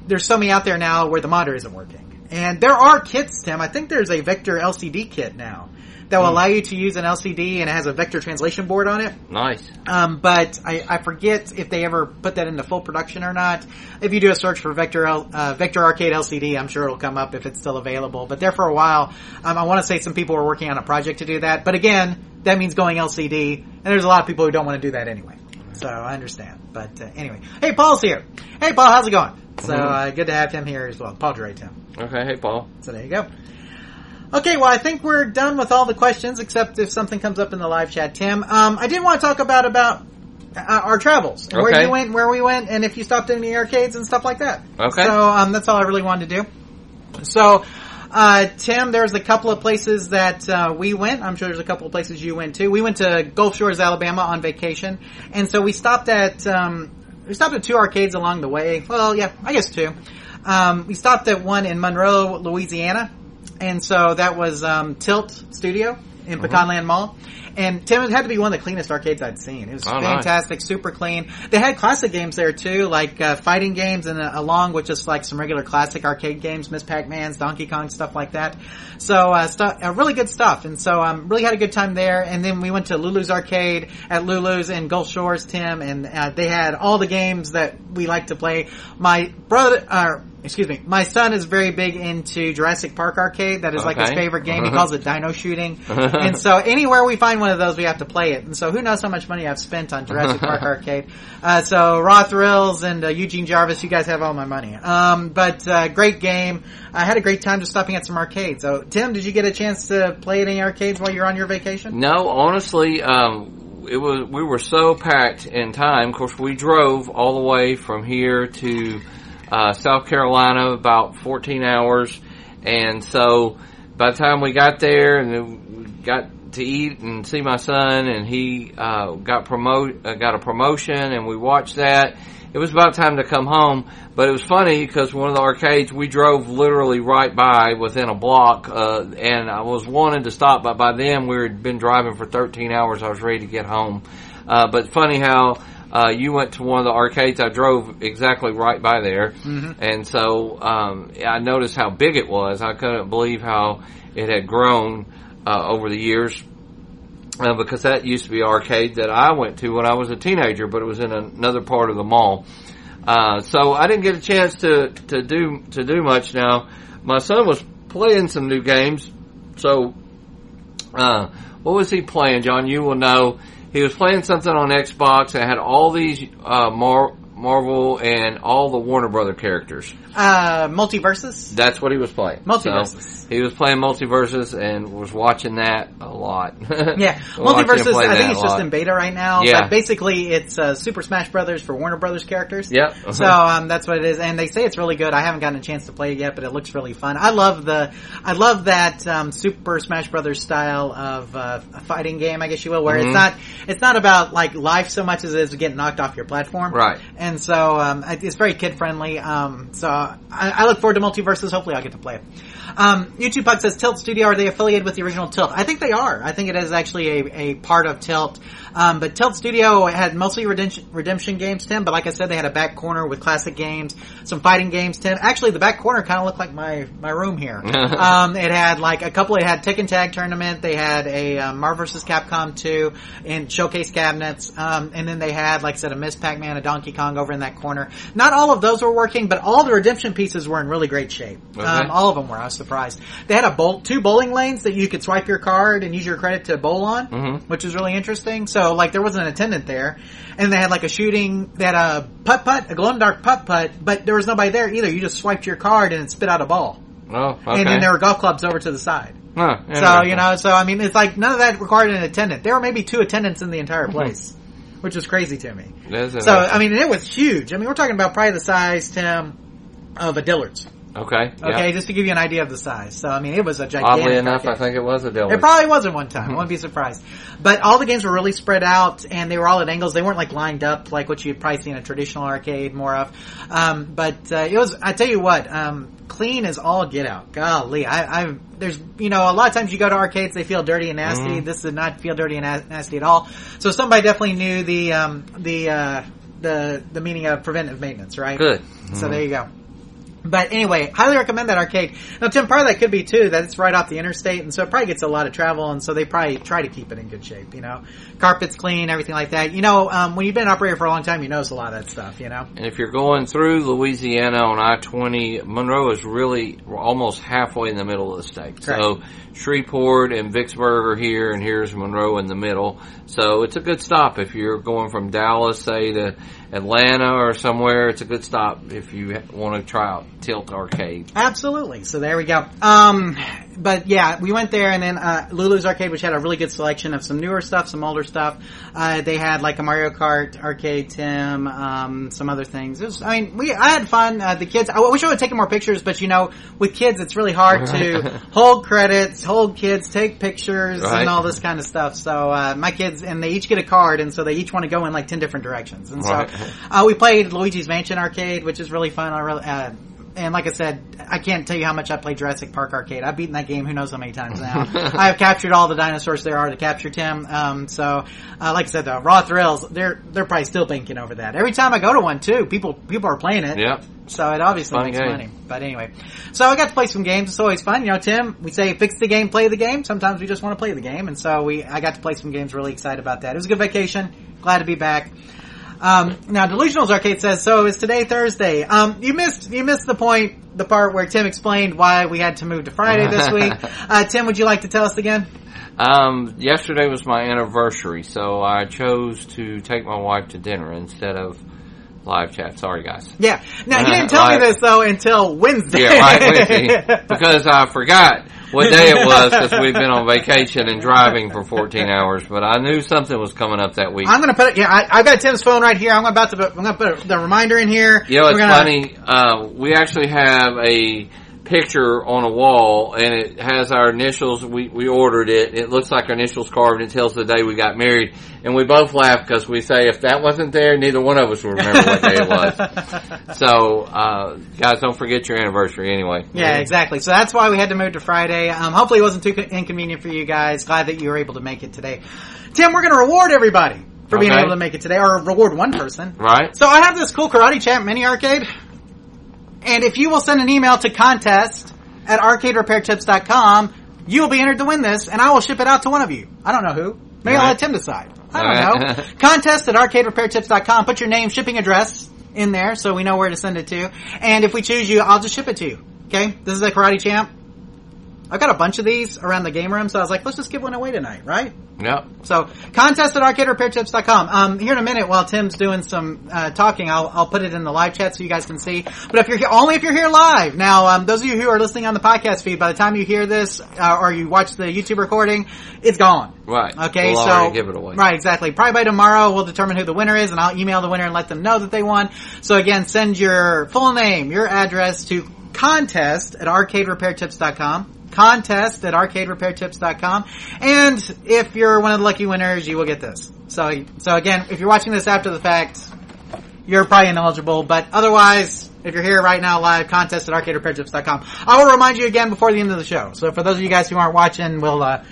S1: there's so many out there now where the monitor isn't working. And there are kits, Tim. I think there's a Vector LCD kit now that will allow you to use an LCD and it has a vector translation board on it.
S3: Nice.
S1: Um, but I, I forget if they ever put that into full production or not. If you do a search for Vector L, uh, Vector Arcade LCD, I'm sure it'll come up if it's still available. But there for a while, um, I want to say some people were working on a project to do that. But again, that means going LCD, and there's a lot of people who don't want to do that anyway. So I understand. But uh, anyway, hey, Paul's here. Hey, Paul, how's it going? So uh, good to have him here as well. Paul Dre, Tim.
S3: Okay, hey Paul.
S1: So there you go. Okay, well, I think we're done with all the questions, except if something comes up in the live chat, Tim. Um, I did want to talk about about uh, our travels, and where you went, where we went, and if you stopped in the arcades and stuff like that.
S3: Okay.
S1: So um, that's all I really wanted to do. So, uh, Tim, there's a couple of places that uh, we went. I'm sure there's a couple of places you went to. We went to Gulf Shores, Alabama, on vacation, and so we stopped at um, we stopped at two arcades along the way. Well, yeah, I guess two. Um, we stopped at one in Monroe, Louisiana, and so that was um, Tilt Studio in Pecanland Mall. And Tim, it had to be one of the cleanest arcades I'd seen. It was
S3: Oh, nice.
S1: fantastic, super clean. They had classic games there too, like uh, fighting games, and uh, along with just like some regular classic arcade games, Miss Pac-Man's, Donkey Kong, stuff like that. So uh, stuff, uh, really good stuff. And so um, really had a good time there. And then we went to Lulu's Arcade at Lulu's in Gulf Shores, Tim, and uh, they had all the games that we like to play. My brother, uh, excuse me, my son is very big into Jurassic Park Arcade. That is like his favorite game. He calls it Dino Shooting. and so anywhere we find one of those, we have to play it. And so who knows how much money I've spent on Jurassic Park Arcade. Uh, so Raw Thrills and uh, Eugene Jarvis, you guys have all my money. Um, but uh, great game. I had a great time just stopping at some arcades. So Tim, did you get a chance to play at any arcades while you're on your vacation?
S3: No, honestly, um, it was we were so packed in time. Of course, we drove all the way from here to uh, South Carolina, about 14 hours, and so by the time we got there and got to eat and see my son, and he uh, got promote uh, got a promotion, and we watched that. It was about time to come home, but it was funny because one of the arcades we drove literally right by within a block, uh, and I was wanting to stop, but by then we had been driving for 13 hours. I was ready to get home. Uh, but funny how uh, you went to one of the arcades. I drove exactly right by there, and so um, I noticed how big it was. I couldn't believe how it had grown uh, over the years uh, because that used to be an arcade that I went to when I was a teenager, but it was in another part of the mall. Uh, so I didn't get a chance to, to do to do much. Now, my son was playing some new games. So, uh, what was he playing, John? You will know. He was playing something on Xbox that had all these uh, Mar- Marvel and all the Warner Brother characters.
S1: Uh, MultiVersus.
S3: That's what he was playing.
S1: MultiVersus.
S3: So, he was playing MultiVersus and was watching that a lot.
S1: Yeah,
S3: MultiVersus.
S1: I think it's just
S3: lot.
S1: in beta right now.
S3: Yeah.
S1: but basically it's uh, Super Smash Brothers for Warner Brothers characters.
S3: Yep.
S1: So um, that's what it is, and they say it's really good. I haven't gotten a chance to play it yet, but it looks really fun. I love the, I love that um, Super Smash Brothers style of uh, fighting game, I guess you will, where
S3: Mhm.
S1: it's not, it's not about like life so much as it is getting knocked off your platform.
S3: Right.
S1: And so um, it's very kid friendly. Um, so I, I look forward to MultiVersus. Hopefully, I'll get to play it. Um, YouTube Puck says Tilt Studio are they affiliated with the original Tilt? I think they are. I think it is actually a, a part of Tilt. Um, but Tilt Studio had mostly redemption, redemption games, Tim. But like I said, they had a back corner with classic games, some fighting games, Tim. Actually, the back corner kind of looked like my my room here. um, it had like a couple. It had Tekken Tag Tournament. They had a um, Marvel vs. Capcom 2 and showcase cabinets. Um, and then they had, like I said, a Miss Pac-Man, a Donkey Kong over in that corner. Not all of those were working, but all the redemption pieces were in really great shape.
S3: Okay.
S1: Um, all of them were. I was surprised. They had a bowl, two bowling lanes that you could swipe your card and use your credit to bowl on,
S3: Mhm.
S1: which was really interesting. So, like, there wasn't an attendant there, and they had like a shooting. They had a putt putt, a glow in dark putt putt, but there was nobody there either. You just swiped your card and it spit out a ball,
S3: Oh, okay.
S1: and then there were golf clubs over to the side. So you know, so I mean, it's like none of that required an attendant. There were maybe two attendants in the entire place, which was crazy to me. So. I mean, it was huge. I mean, we're talking about probably the size, Tim, of a Dillard's.
S3: Okay.
S1: Okay,
S3: yeah.
S1: just to give you an idea of the size. So I mean, it was a gigantic.
S3: Oddly enough, I think it was a Dillard.
S1: It probably was at one time. I wouldn't be surprised. But all the games were really spread out, and they were all at angles. They weren't like lined up like what you'd probably see in a traditional arcade more of. Um, but uh, it was. I tell you what, um, clean as all get out. Golly, I, I there's you know a lot of times you go to arcades they feel dirty and nasty.
S3: Mhm.
S1: This did not feel dirty and nasty at all. So somebody definitely knew the um, the uh, the the meaning of preventive maintenance, right?
S3: Good.
S1: So there you go. But anyway, highly recommend that arcade. Now, Tim, part of that could be too that it's right off the interstate, and so it probably gets a lot of travel, and so they probably try to keep it in good shape. You know, carpets clean, everything like that. You know, um, when you've been an operator for a long time, you notice a lot of that stuff. You know,
S3: And if you're going through Louisiana on I-20, Monroe is really almost halfway in the middle of the state. So Shreveport and Vicksburg are here, and here's Monroe in the middle. So it's a good stop if you're going from Dallas, say, to Atlanta or somewhere. It's a good stop if you want to try out Tilt Arcade.
S1: absolutely. So there we go. Um, but yeah, we went there, and then uh, Lulu's Arcade, which had a really good selection of some newer stuff, some older stuff. Uh, they had like a Mario Kart arcade, Tim, um, some other things. It was, I mean, we I had fun. Uh, the kids. I wish I would have taken more pictures, but you know, with kids, it's really hard to hold credits, hold kids, take pictures,
S3: Right.
S1: and all this kind of stuff. So uh, my kids, and they each get a card, and so they each want to go in like ten different directions. And so
S3: Right.
S1: uh, we played Luigi's Mansion Arcade, which is really fun. I really, uh, and like I said, I can't tell you how much I play Jurassic Park Arcade. I've beaten that game who knows how many times now. I have captured all the dinosaurs there are to capture, Tim. Um, so, uh, like I said, though, Raw Thrills, they're they're probably still banking over that. Every time I go to one, too, people people are playing it.
S3: Yep.
S1: So it obviously makes
S3: game.
S1: money. But anyway, so I got to play some games. It's always fun. You know, Tim, we say fix the game, play the game. Sometimes we just want to play the game, and so we I got to play some games. Really excited about that. It was a good vacation. Glad to be back. Um, now, Delusionals Arcade says, so is today Thursday? Um, you missed, you missed the point, the part where Tim explained why we had to move to Friday this week. Uh, Tim, would you like to tell us again?
S3: Um, yesterday was my anniversary, so I chose to take my wife to dinner instead of live chat. Sorry, guys.
S1: Yeah. Now, you didn't tell me this though until Wednesday.
S3: Yeah, right me. Because I forgot what day it was because we've been on vacation and driving for 14 hours, but I knew something was coming up that week.
S1: I'm gonna put it. Yeah, I, I've got Tim's phone right here. I'm about to. Put, I'm gonna put the reminder in here.
S3: You know, it's
S1: gonna-
S3: funny. Uh, we actually have a picture on a wall, and it has our initials. We we ordered it. It looks like our initials carved. and It tells the day we got married, and we both laugh because we say if that wasn't there, neither one of us would remember what day it was. So, uh, guys, don't forget your anniversary anyway.
S1: Yeah, exactly. So that's why we had to move to Friday. Um, hopefully, it wasn't too inconvenient for you guys. Glad that you were able to make it today. Tim, we're gonna reward everybody for being
S3: Okay.
S1: able to make it today, or reward one person.
S3: Right?
S1: So I have this cool Karate Champ mini arcade. And if you will send an email to contest at arcaderepairtips.com, you will be entered to win this, and I will ship it out to one of you. I don't know who. Maybe I'll
S3: Right.
S1: let Tim decide. I don't
S3: Right.
S1: know. contest at arcaderepairtips.com. Put your name, shipping address in there so we know where to send it to. And if we choose you, I'll just ship it to you. Okay? This is a Karate Champ. I've got a bunch of these around the game room, so I was like, let's just give one away tonight, right?
S3: Yep.
S1: So contest at arcaderepairtips.com. Um, here in a minute, while Tim's doing some uh, talking, I'll I'll put it in the live chat so you guys can see. But if you're here, only if you're here live. Now, um, those of you who are listening on the podcast feed, by the time you hear this uh, or you watch the YouTube recording, it's gone.
S3: Right.
S1: Okay,
S3: We'll
S1: so
S3: give it away.
S1: right, exactly. Probably by tomorrow we'll determine who the winner is, and I'll email the winner and let them know that they won. So again, send your full name, your address to contest at arcaderepairtips.com. Contest at arcaderepairtips.com. And if you're one of the lucky winners, you will get this. So, so again, if you're watching this after the fact, you're probably ineligible, but otherwise, if you're here right now live, contest at arcaderepairtips.com. I will remind you again before the end of the show. So for those of you guys who aren't watching, we'll, uh,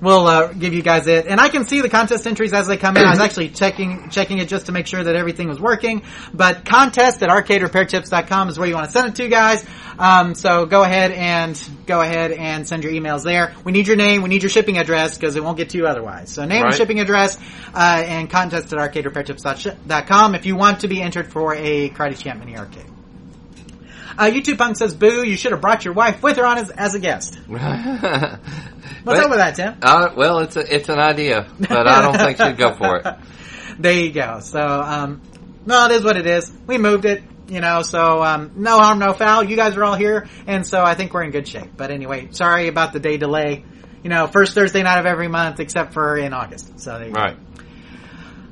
S1: we'll, uh, give you guys it. And I can see the contest entries as they come in. I was actually checking, checking it just to make sure that everything was working. But contest at arcaderepairtips.com is where you want to send it to, guys. Um, so go ahead and, go ahead and send your emails there. We need your name, we need your shipping address, because it won't get to you otherwise. So name and shipping address, uh, and contest at arcaderepairtips.com if you want to be entered for a Karate Champ mini arcade. Uh, YouTube Punk says, boo, you should have brought your wife with her on as, as a guest. What's
S3: But-
S1: up with that, Tim?
S3: Uh, well, it's a, it's an idea, but I don't think she'd go for it.
S1: There you go. So, um, no, it is what it is. We moved it, you know, so, um, no harm, no foul. You guys are all here, and so I think we're in good shape. But anyway, sorry about the day delay. You know, first Thursday night of every month, except for in August. So there you go.
S3: Right.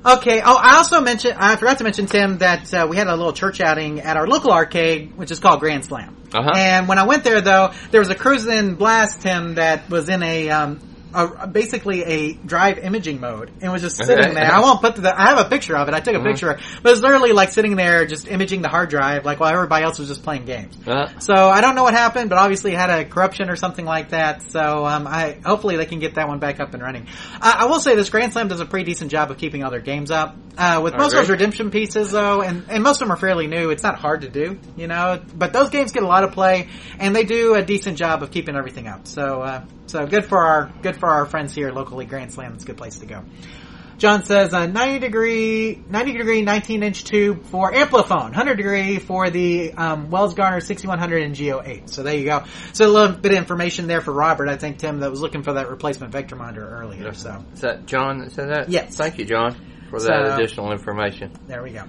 S1: Okay. Oh, I also mentioned, I forgot to mention, Tim, that uh, we had a little church outing at our local arcade, which is called Grand Slam.
S3: Uh-huh.
S1: And when I went there, though, there was a Cruis'n Blast, Tim, that was in a, um, a, basically a drive imaging mode and was just sitting there. I won't put the, I have a picture of it. I took a picture, but it was literally like sitting there just imaging the hard drive, like while everybody else was just playing games.
S3: Uh,
S1: So I don't know what happened, but obviously it had a corruption or something like that. So um, I hopefully they can get that one back up and running. Uh, I will say this Grand Slam does a pretty decent job of keeping all their games up. Uh, with most of those redemption pieces though, and, and most of them are fairly new. It's not hard to do, you know. But those games get a lot of play, and they do a decent job of keeping everything up. So uh, so good for our good for our friends here locally. Grand Slam, it's a good place to go. John says a 90 degree, 90 degree 19 inch tube for Amplifone, 100 degree for the um, Wells Gardner 6100 and G08. So there you go. So a little bit of information there for Robert, I think, Tim, that was looking for that replacement vector monitor earlier. So
S3: is that John that said that?
S1: Yes.
S3: Thank you, John, for
S1: So-
S3: that additional information.
S1: there we go.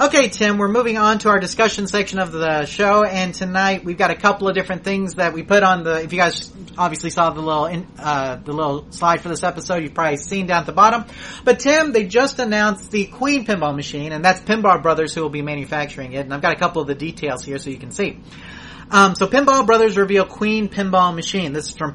S1: Okay, Tim, we're moving on to our discussion section of the show, and tonight we've got a couple of different things that we put on the. If you guys obviously saw the little in, uh, the little slide for this episode, you've probably seen down at the bottom. But Tim, they just announced the Queen Pinball machine, and that's Pinball Brothers who will be manufacturing it. And I've got a couple of the details here so you can see. Um, so Pinball Brothers reveal Queen Pinball Machine. This is from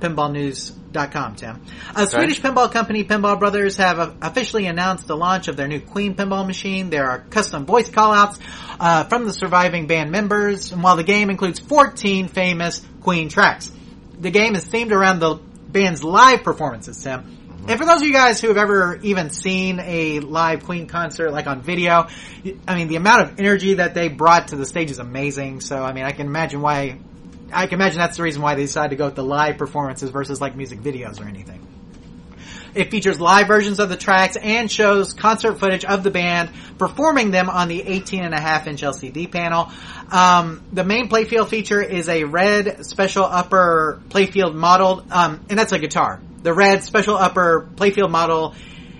S1: com, Tim. A Swedish pinball company, Pinball Brothers, have officially announced the launch of their new Queen pinball machine. There are custom voice callouts uh, from the surviving band members, and while the game includes 14 famous Queen tracks, the game is themed around the band's live performances, Tim. And for those of you guys who have ever even seen a live Queen concert, like on video, I mean, the amount of energy that they brought to the stage is amazing. So, I mean, I can imagine why, I can imagine that's the reason why they decided to go with the live performances versus like music videos or anything. It features live versions of the tracks and shows concert footage of the band performing them on the 18 and a half inch LCD panel. Um, the main playfield feature is a red special upper playfield model, um, and that's a guitar. The red special upper playfield model,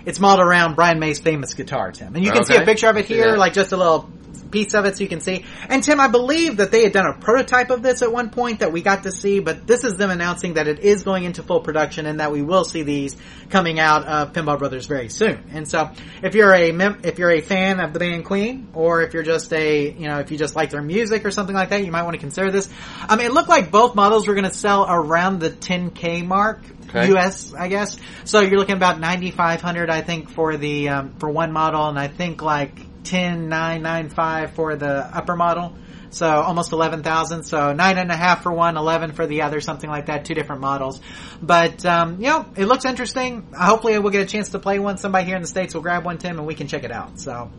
S1: it's modeled around Brian May's famous guitar, Tim. And you can see a picture of it here,
S3: that.
S1: like just a little piece of it so you can see. And Tim, I believe that they had done a prototype of this at one point that we got to see, but this is them announcing that it is going into full production and that we will see these coming out of Pinball Brothers very soon. And so, if you're a mem- if you're a fan of the band Queen, or if you're just a you know if you just like their music or something like that, you might want to consider this. I mean, it looked like both models were going to sell around the 10k mark.
S3: Okay.
S1: US, I guess. So you're looking about 9,500, I think, for the, um, for one model, and I think like 10,995 for the upper model. So almost 11,000. So nine and a half for one, 11 for the other, something like that, two different models. But, um, you know, it looks interesting. Hopefully we'll get a chance to play one. Somebody here in the States will grab one, Tim, and we can check it out. So,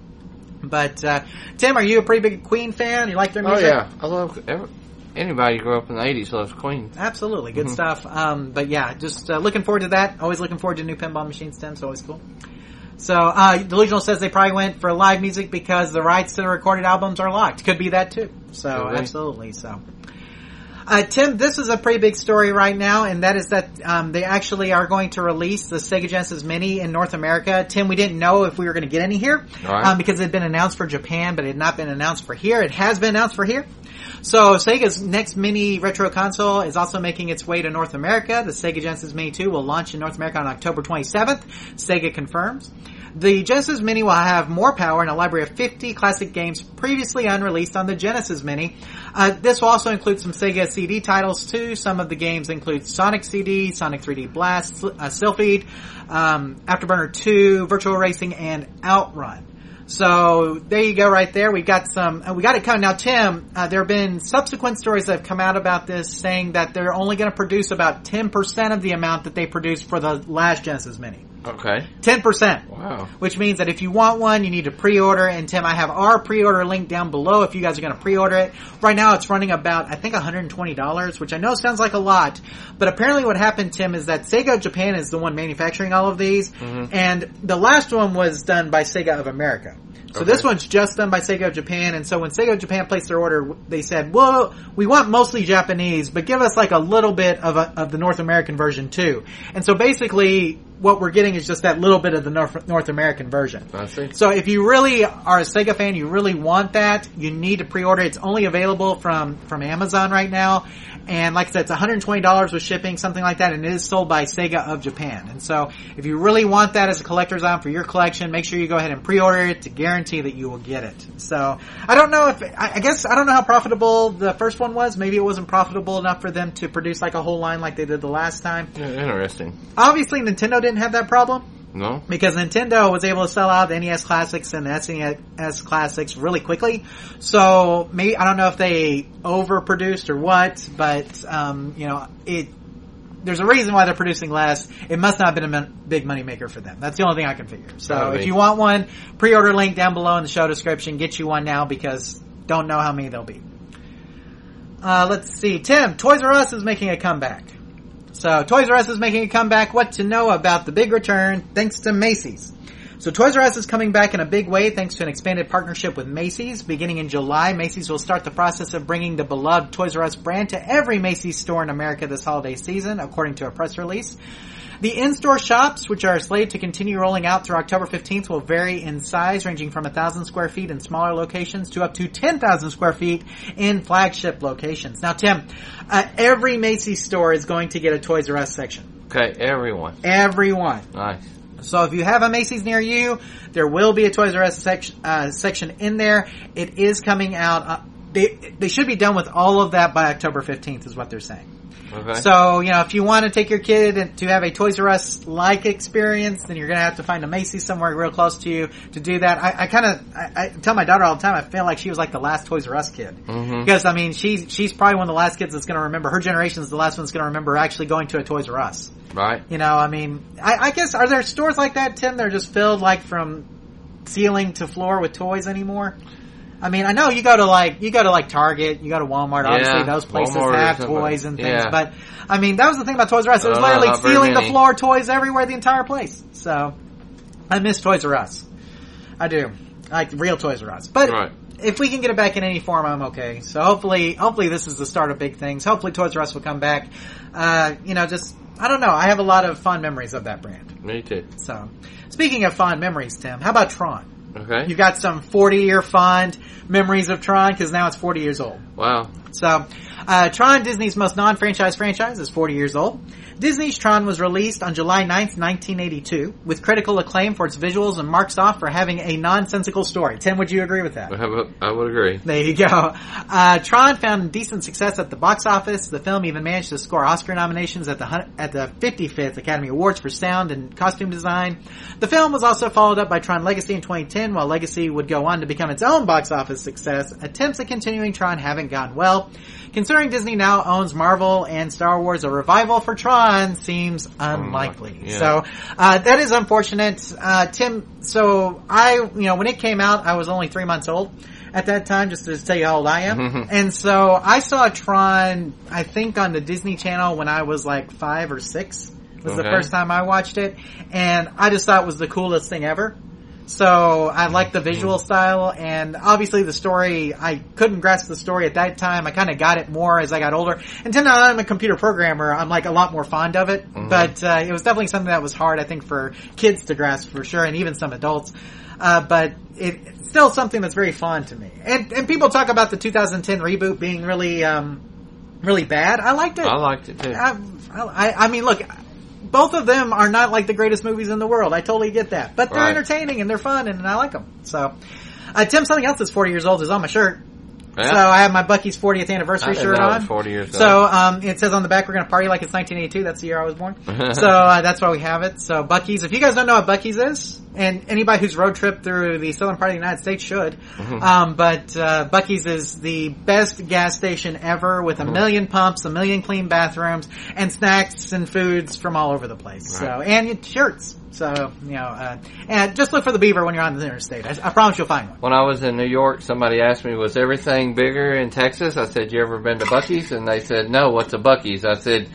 S1: but, uh, Tim, are you a pretty big Queen fan? You like their music?
S3: Oh
S1: music?
S3: yeah, I love every, anybody who grew up in the '80s loves Queen.
S1: Absolutely, good
S3: Mhm.
S1: stuff. Um, but yeah, just uh, looking forward to that. Always looking forward to new pinball machines. Tim, so always cool. So uh, Delusional says they probably went for live music because the rights to the recorded albums are locked. Could be that too. So absolutely. So. Uh, Tim, this is a pretty big story right now, and that is that um, they actually are going to release the Sega Genesis Mini in North America. Tim, we didn't know if we were going to get any here
S3: Right.
S1: um, because it had been announced for Japan, but it had not been announced for here. It has been announced for here. So Sega's next mini retro console is also making its way to North America. The Sega Genesis Mini 2 will launch in North America on October 27th. Sega confirms. The Genesis Mini will have more power and a library of 50 classic games previously unreleased on the Genesis Mini. Uh, this will also include some Sega CD titles too. Some of the games include Sonic CD, Sonic 3D Blast, uh, um, Afterburner 2, Virtua Racing, and Outrun. So there you go, right there. We got some. Uh, we got it coming now, Tim. Uh, there have been subsequent stories that have come out about this, saying that they're only going to produce about ten percent of the amount that they produced for the last Genesis Mini.
S3: Okay.
S1: Ten percent.
S3: Wow.
S1: Which means that if you want one, you need to pre-order. And Tim, I have our pre-order link down below if you guys are going to pre-order it. Right now, it's running about I think one hundred and twenty dollars, which I know sounds like a lot, but apparently what happened, Tim, is that Sega Japan is the one manufacturing all of these, mm-hmm. and the last one was done by Sega of America. So
S3: Okay.
S1: this one's just done by Sega of Japan, and so when Sega of Japan placed their order, they said, "Well, we want mostly Japanese, but give us like a little bit of a, of the North American version too." And so basically, what we're getting is just that little bit of the North, North American version.
S3: I see.
S1: So if you really are a Sega fan, you really want that, you need to pre-order. It's only available from from Amazon right now, and like I said, it's 120 dollars with shipping, something like that, and it is sold by Sega of Japan. And so if you really want that as a collector's item for your collection, make sure you go ahead and pre-order it to guarantee that you will get it. So I don't know if I, I guess I don't know how profitable the first one was. Maybe it wasn't profitable enough for them to produce like a whole line like they did the last time.
S3: Yeah, interesting.
S1: Obviously, Nintendo didn't have that problem
S3: No.
S1: because Nintendo was able to sell out the NES Classics and the SNES Classics really quickly. So maybe I don't know if they overproduced or what, but um, you know it. There's a reason why they're producing less. It must not have been a big money maker for them. That's the only thing I can figure. So
S3: Probably.
S1: if you want one, pre-order link down below in the show description. Get you one now because don't know how many there'll be. Uh, let's see. Tim, Toys R Us is making a comeback. So Toys R Us is making a comeback. What to know about the big return thanks to Macy's. So Toys R Us is coming back in a big way thanks to an expanded partnership with Macy's. Beginning in July, Macy's will start the process of bringing the beloved Toys R Us brand to every Macy's store in America this holiday season, according to a press release. The in-store shops, which are slated to continue rolling out through October 15th, will vary in size, ranging from 1,000 square feet in smaller locations to up to 10,000 square feet in flagship locations. Now, Tim, uh, every Macy's store is going to get a Toys R Us section.
S3: Okay, everyone.
S1: Everyone.
S3: Nice.
S1: So if you have a Macy's near you, there will be a Toys R Us section, uh, section in there. It is coming out. Uh, they they should be done with all of that by October fifteenth, is what they're saying.
S3: Okay.
S1: So, you know, if you want to take your kid to have a Toys R Us like experience, then you're going to have to find a Macy's somewhere real close to you to do that. I, I kind of, I, I tell my daughter all the time, I feel like she was like the last Toys R Us kid.
S3: Mhm.
S1: Because, I mean, she's, she's probably one of the last kids that's going to remember, her generation is the last one that's going to remember actually going to a Toys R Us.
S3: Right.
S1: You know, I mean, I, I guess, are there stores like that, Tim? They're just filled like from ceiling to floor with toys anymore? I mean, I know you go to like you go to like Target, you go to Walmart. Obviously, those places
S3: Walmart
S1: have toys and things.
S3: Yeah.
S1: But I mean, that was the thing about Toys R Us. It was
S3: Uh,
S1: literally ceiling to floor toys everywhere, the entire place. So I miss Toys R Us. I do, like real Toys R Us. But
S3: Right.
S1: if we can get it back in any form, I'm okay. So hopefully, hopefully this is the start of big things. Hopefully Toys R Us will come back. Uh, you know, just I don't know. I have a lot of fond memories of that brand.
S3: Me too.
S1: So, speaking of fond memories, Tim, how about Tron?
S3: Okay.
S1: You've got some 40 year fond memories of Tron because now it's 40 years old.
S3: wow.
S1: So, uh, Tron, Disney's most non-franchise franchise, is 40 years old. Disney's Tron was released on July 9th, 1982, with critical acclaim for its visuals and marks off for having a nonsensical story. Tim, would you agree with that?
S3: I would- agree.
S1: There you go. Uh, Tron found decent success at the box office. The film even managed to score Oscar nominations at the at the 55th Academy Awards for sound and costume design. The film was also followed up by Tron Legacy in 2010, while Legacy would go on to become its own box office success. Attempts at continuing Tron haven't gone well. Considering Disney now owns Marvel and Star Wars, a revival for Tron seems unlikely.
S3: yeah.
S1: So uh, that is unfortunate, uh, Tim. So I, you know, when it came out, I was only three months old at that time, just to tell you how old I am. and so I saw Tron, I think, on the Disney Channel when I was like five or six. Was the first time I watched it, and I just thought it was the coolest thing ever. So I liked the visual style and obviously the story, I couldn't grasp the story at that time. I kind of got it more as I got older. Until now I'm a computer programmer, I'm like a lot more fond of it. But, uh, it was definitely something that was hard, I think, for kids to grasp for sure and even some adults. Uh, but it, it's still something that's very fond to me. And, and people talk about the 2010 reboot being really, um, really bad. I liked it.
S3: I liked it too.
S1: I, I, I mean, look, both of them are not like the greatest movies in the world. I totally get that, but they're
S3: Right.
S1: entertaining and they're fun, and I like them. So, uh, Tim, something else that's 40 years old is on my shirt.
S3: Yeah.
S1: So I have my Buc-ee's 40th anniversary shirt on.
S3: 40 years
S1: So um, it says on the back we're going to party like it's 1982. That's the year I was born. so uh, that's why we have it. So Buc-ee's. If you guys don't know what Buc-ee's is, and anybody who's road trip through the southern part of the United States should,
S3: Mm-hmm.
S1: um, but uh, Buc-ee's is the best gas station ever with a
S3: Mm-hmm.
S1: million pumps, a million clean bathrooms, and snacks and foods from all over the place. So
S3: Right.
S1: and shirts. So you know, uh, and just look for the beaver when you're on the interstate. I, I promise you'll find one.
S3: When I was in New York, somebody asked me, was everything bigger in Texas? I said, you ever been to Buc-ee's? And they said, no, what's a Buc-ee's? I said,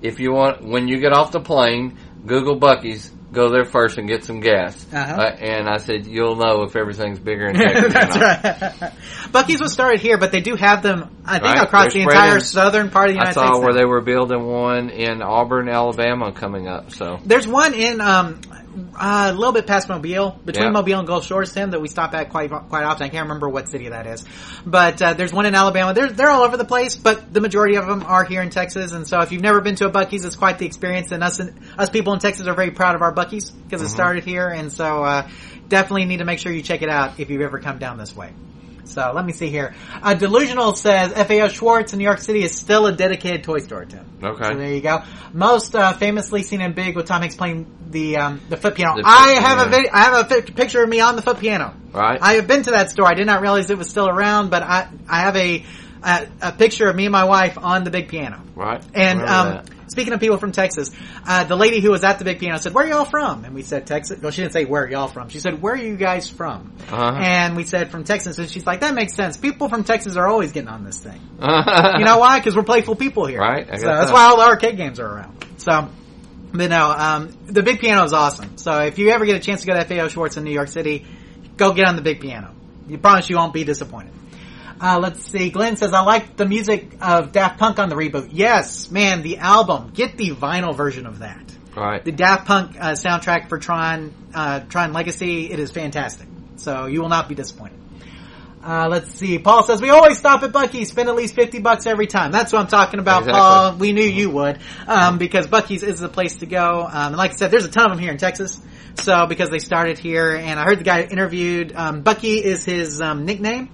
S3: if you want, when you get off the plane, Google Buc-ee's, go there first and get some gas.
S1: Uh-huh.
S3: Uh, and I said, you'll know if everything's bigger in Texas or
S1: That's
S3: not.
S1: right. Buc-ee's was started here, but they do have them, I think,
S3: Right.
S1: across
S3: They're
S1: the entire southern part of the United States.
S3: I saw
S1: States.
S3: where
S1: now.
S3: they were building one in Auburn, Alabama coming up. So
S1: There's one in um, uh, a little bit past Mobile, between
S3: Yeah.
S1: Mobile and Gulf Shores, Tim, that we stop at quite quite often. I can't remember what city that is, but uh, there's one in Alabama. They're they're all over the place, but the majority of them are here in Texas. And so, if you've never been to a Buc-ee's, it's quite the experience. And us us people in Texas are very proud of our Buc-ee's because it started here. And so, uh, definitely need to make sure you check it out if you've ever come down this way. So let me see here. Uh, Delusional says FAO Schwarz in New York City is still a dedicated toy store, Tim.
S3: Okay.
S1: So there you go. Most uh, famously seen in big with Tom Hanks playing the um, the foot piano.
S3: The
S1: I
S3: foot
S1: have a
S3: piano.
S1: video, I have a picture of me on the foot piano.
S3: Right.
S1: I have been to that store. I did not realize it was still around, but I I have a a, a picture of me and my wife on the big piano.
S3: right.
S1: And um,
S3: that.
S1: Speaking of people from Texas, uh, the lady who was at the big piano said, "Where are y'all from?" And we said Texas. Well, she didn't say where are y'all from. She said, "Where are you guys from?"
S3: Uh-huh.
S1: And we said from Texas. And she's like, "That makes sense. People from Texas are always getting on this thing." you know why? Because we're playful people here.
S3: Right,
S1: So that's
S3: so.
S1: why all the arcade games are around. So, but no, um, the big piano is awesome. So if you ever get a chance to go to FAO Schwarz in New York City, go get on the big piano. You promise you won't be disappointed. Uh, let's see. Glenn says, I like the music of Daft Punk on the reboot. Yes, man, the album. Get the vinyl version of that.
S3: Right.
S1: The Daft Punk uh, soundtrack for Tron, uh, Tron Legacy, it is fantastic. So you will not be disappointed. Uh, let's see. Paul says we always stop at Buc-ee's, spend at least fifty bucks every time. That's what I'm talking about,
S3: Exactly.
S1: Paul. We knew you would, um, because Buc-ee's is the place to go. Um, and like I said, there's a ton of them here in Texas. So because they started here, and I heard the guy interviewed. Um, Buc-ee is his um, nickname,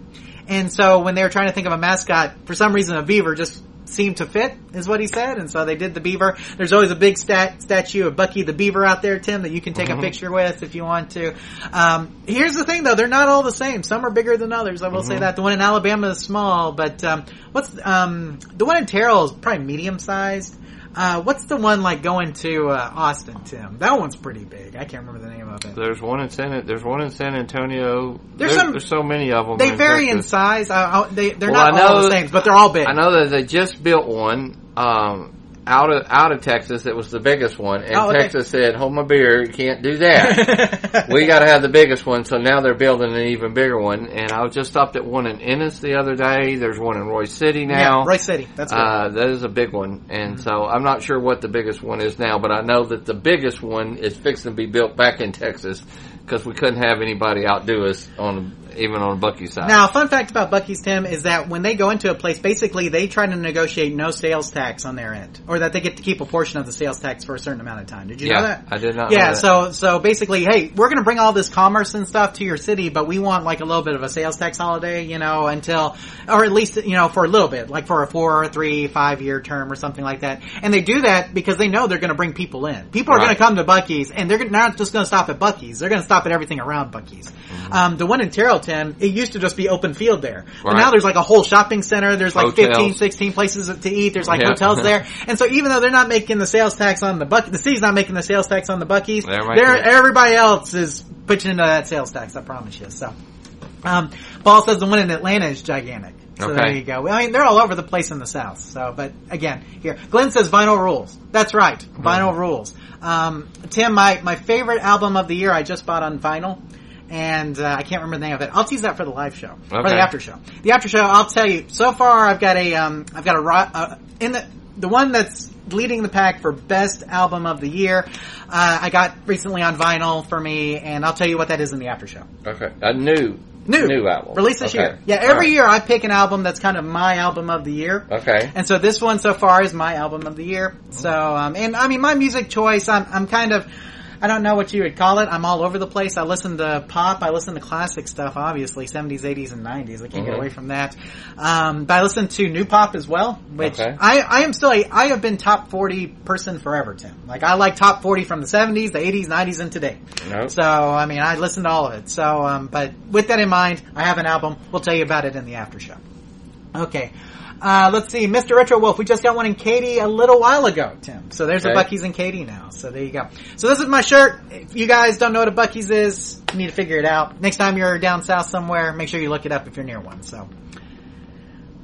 S1: and so when they were trying to think of a mascot, for some reason a beaver just seemed to fit, is what he said, and so they did the beaver. There's always a big stat, statue of Buc-ee the Beaver out there, Tim, that you can take
S3: Mm-hmm.
S1: a picture with if you want to. Um, here's the thing, though, they're not all the same. Some are bigger than others. I will
S3: Mm-hmm.
S1: say that. The one in Alabama is small, but um, what's um, the one in Terrell is probably medium sized. Uh, what's the one like going to uh, Austin, Tim? That one's pretty big. I can't remember the name of it.
S3: There's one in San. There's one in San Antonio.
S1: There's
S3: There-
S1: some-
S3: There's so many of them.
S1: They
S3: in
S1: vary in size. I, I, they they're
S3: Well,
S1: not all the same, but they're all big.
S3: I know that they just built one um, out of out of Texas. It was the biggest one, and
S1: Oh, okay.
S3: Texas said, "Hold my beer, you can't do that. we got to have the biggest one." So now they're building an even bigger one. And I was just stopped at one in Ennis the other day. There's one in Royse City now.
S1: yeah, Royse City. That's good.
S3: Uh, that is a big one, and so I'm not sure what the biggest one is now, but I know that the biggest one is fixing to be built back in Texas because we couldn't have anybody outdo us on even on Buc-ee's side.
S1: Now, fun fact about Buc-ee's Tim is that when they go into a place, basically they try to negotiate no sales tax on their end, or that they get to keep a portion of the sales tax for a certain amount of time. Did you
S3: yeah,
S1: know that?
S3: I did not. know
S1: Yeah, so so basically, hey, we're going to bring all this commerce and stuff to your city, but we want like a little bit of a sales tax holiday, you know, until, or at least you know for a little bit, like for a four, three, five year term or something like that. And they do that because they know they're going to bring people in. People are
S3: Right.
S1: going to come to Buc-ee's, and they're not just going to stop at Buc-ee's. They're going to stop at everything around Buc-ee's. Um, the one in Terrell, Tim, it used to just be open field there, but
S3: Right.
S1: now there's like a whole shopping center. There's like
S3: Hotels.
S1: 15, 16 places to eat. There's like
S3: Yeah.
S1: hotels there, and so even though they're not making the sales tax on the Buc, the city's not making the sales tax on the Buc-ee's.
S3: They're making
S1: They're,
S3: it.
S1: everybody else is pitching into that sales tax. I promise you. So, um, Paul says the one in Atlanta is gigantic. So
S3: Okay.
S1: there you go. I mean, they're all over the place in the South. So, but again, here, Glenn says vinyl rules. That's right. Vinyl
S3: Mm-hmm.
S1: rules. Um, Tim, my, my favorite album of the year I just bought on vinyl. And uh, I can't remember the name of it. I'll tease that for the live show or the after show. The after show, I'll tell you. So far, I've got a um, I've got a uh, in the the one that's leading the pack for best album of the year. Uh, I got recently on vinyl for me, and I'll tell you what that is in the after show.
S3: okay, a new
S1: New,
S3: new album
S1: released this
S3: Okay.
S1: year. Yeah, every
S3: right.
S1: year I pick an album that's kind of my album of the year.
S3: Okay.
S1: And so this one so far is my album of the year. So, um, and I mean, my music choice, I'm, I'm kind of, I don't know what you would call it. I'm all over the place. I listen to pop. I listen to classic stuff, obviously, 70s, 80s, and 90s. I can't get
S3: Mhm.
S1: away from that. Um, but I listen to new pop as well, which
S3: Okay.
S1: I, I am still a, I have been top 40 person forever, Tim. Like, I like top 40 from the 70s, the 80s, 90s, and today.
S3: Nope.
S1: So, I mean, I listen to all of it. So, um, but with that in mind, I have an album. We'll tell you about it in the after show. Okay. Uh, let's see, Mr. Retro Wolf. We just got one in Katy a little while ago, Tim. So there's a Buc-ee's in Katy now. So there you go. So this is my shirt. If you guys don't know what a Buc-ee's is, you need to figure it out. Next time you're down south somewhere, make sure you look it up if you're near one. So.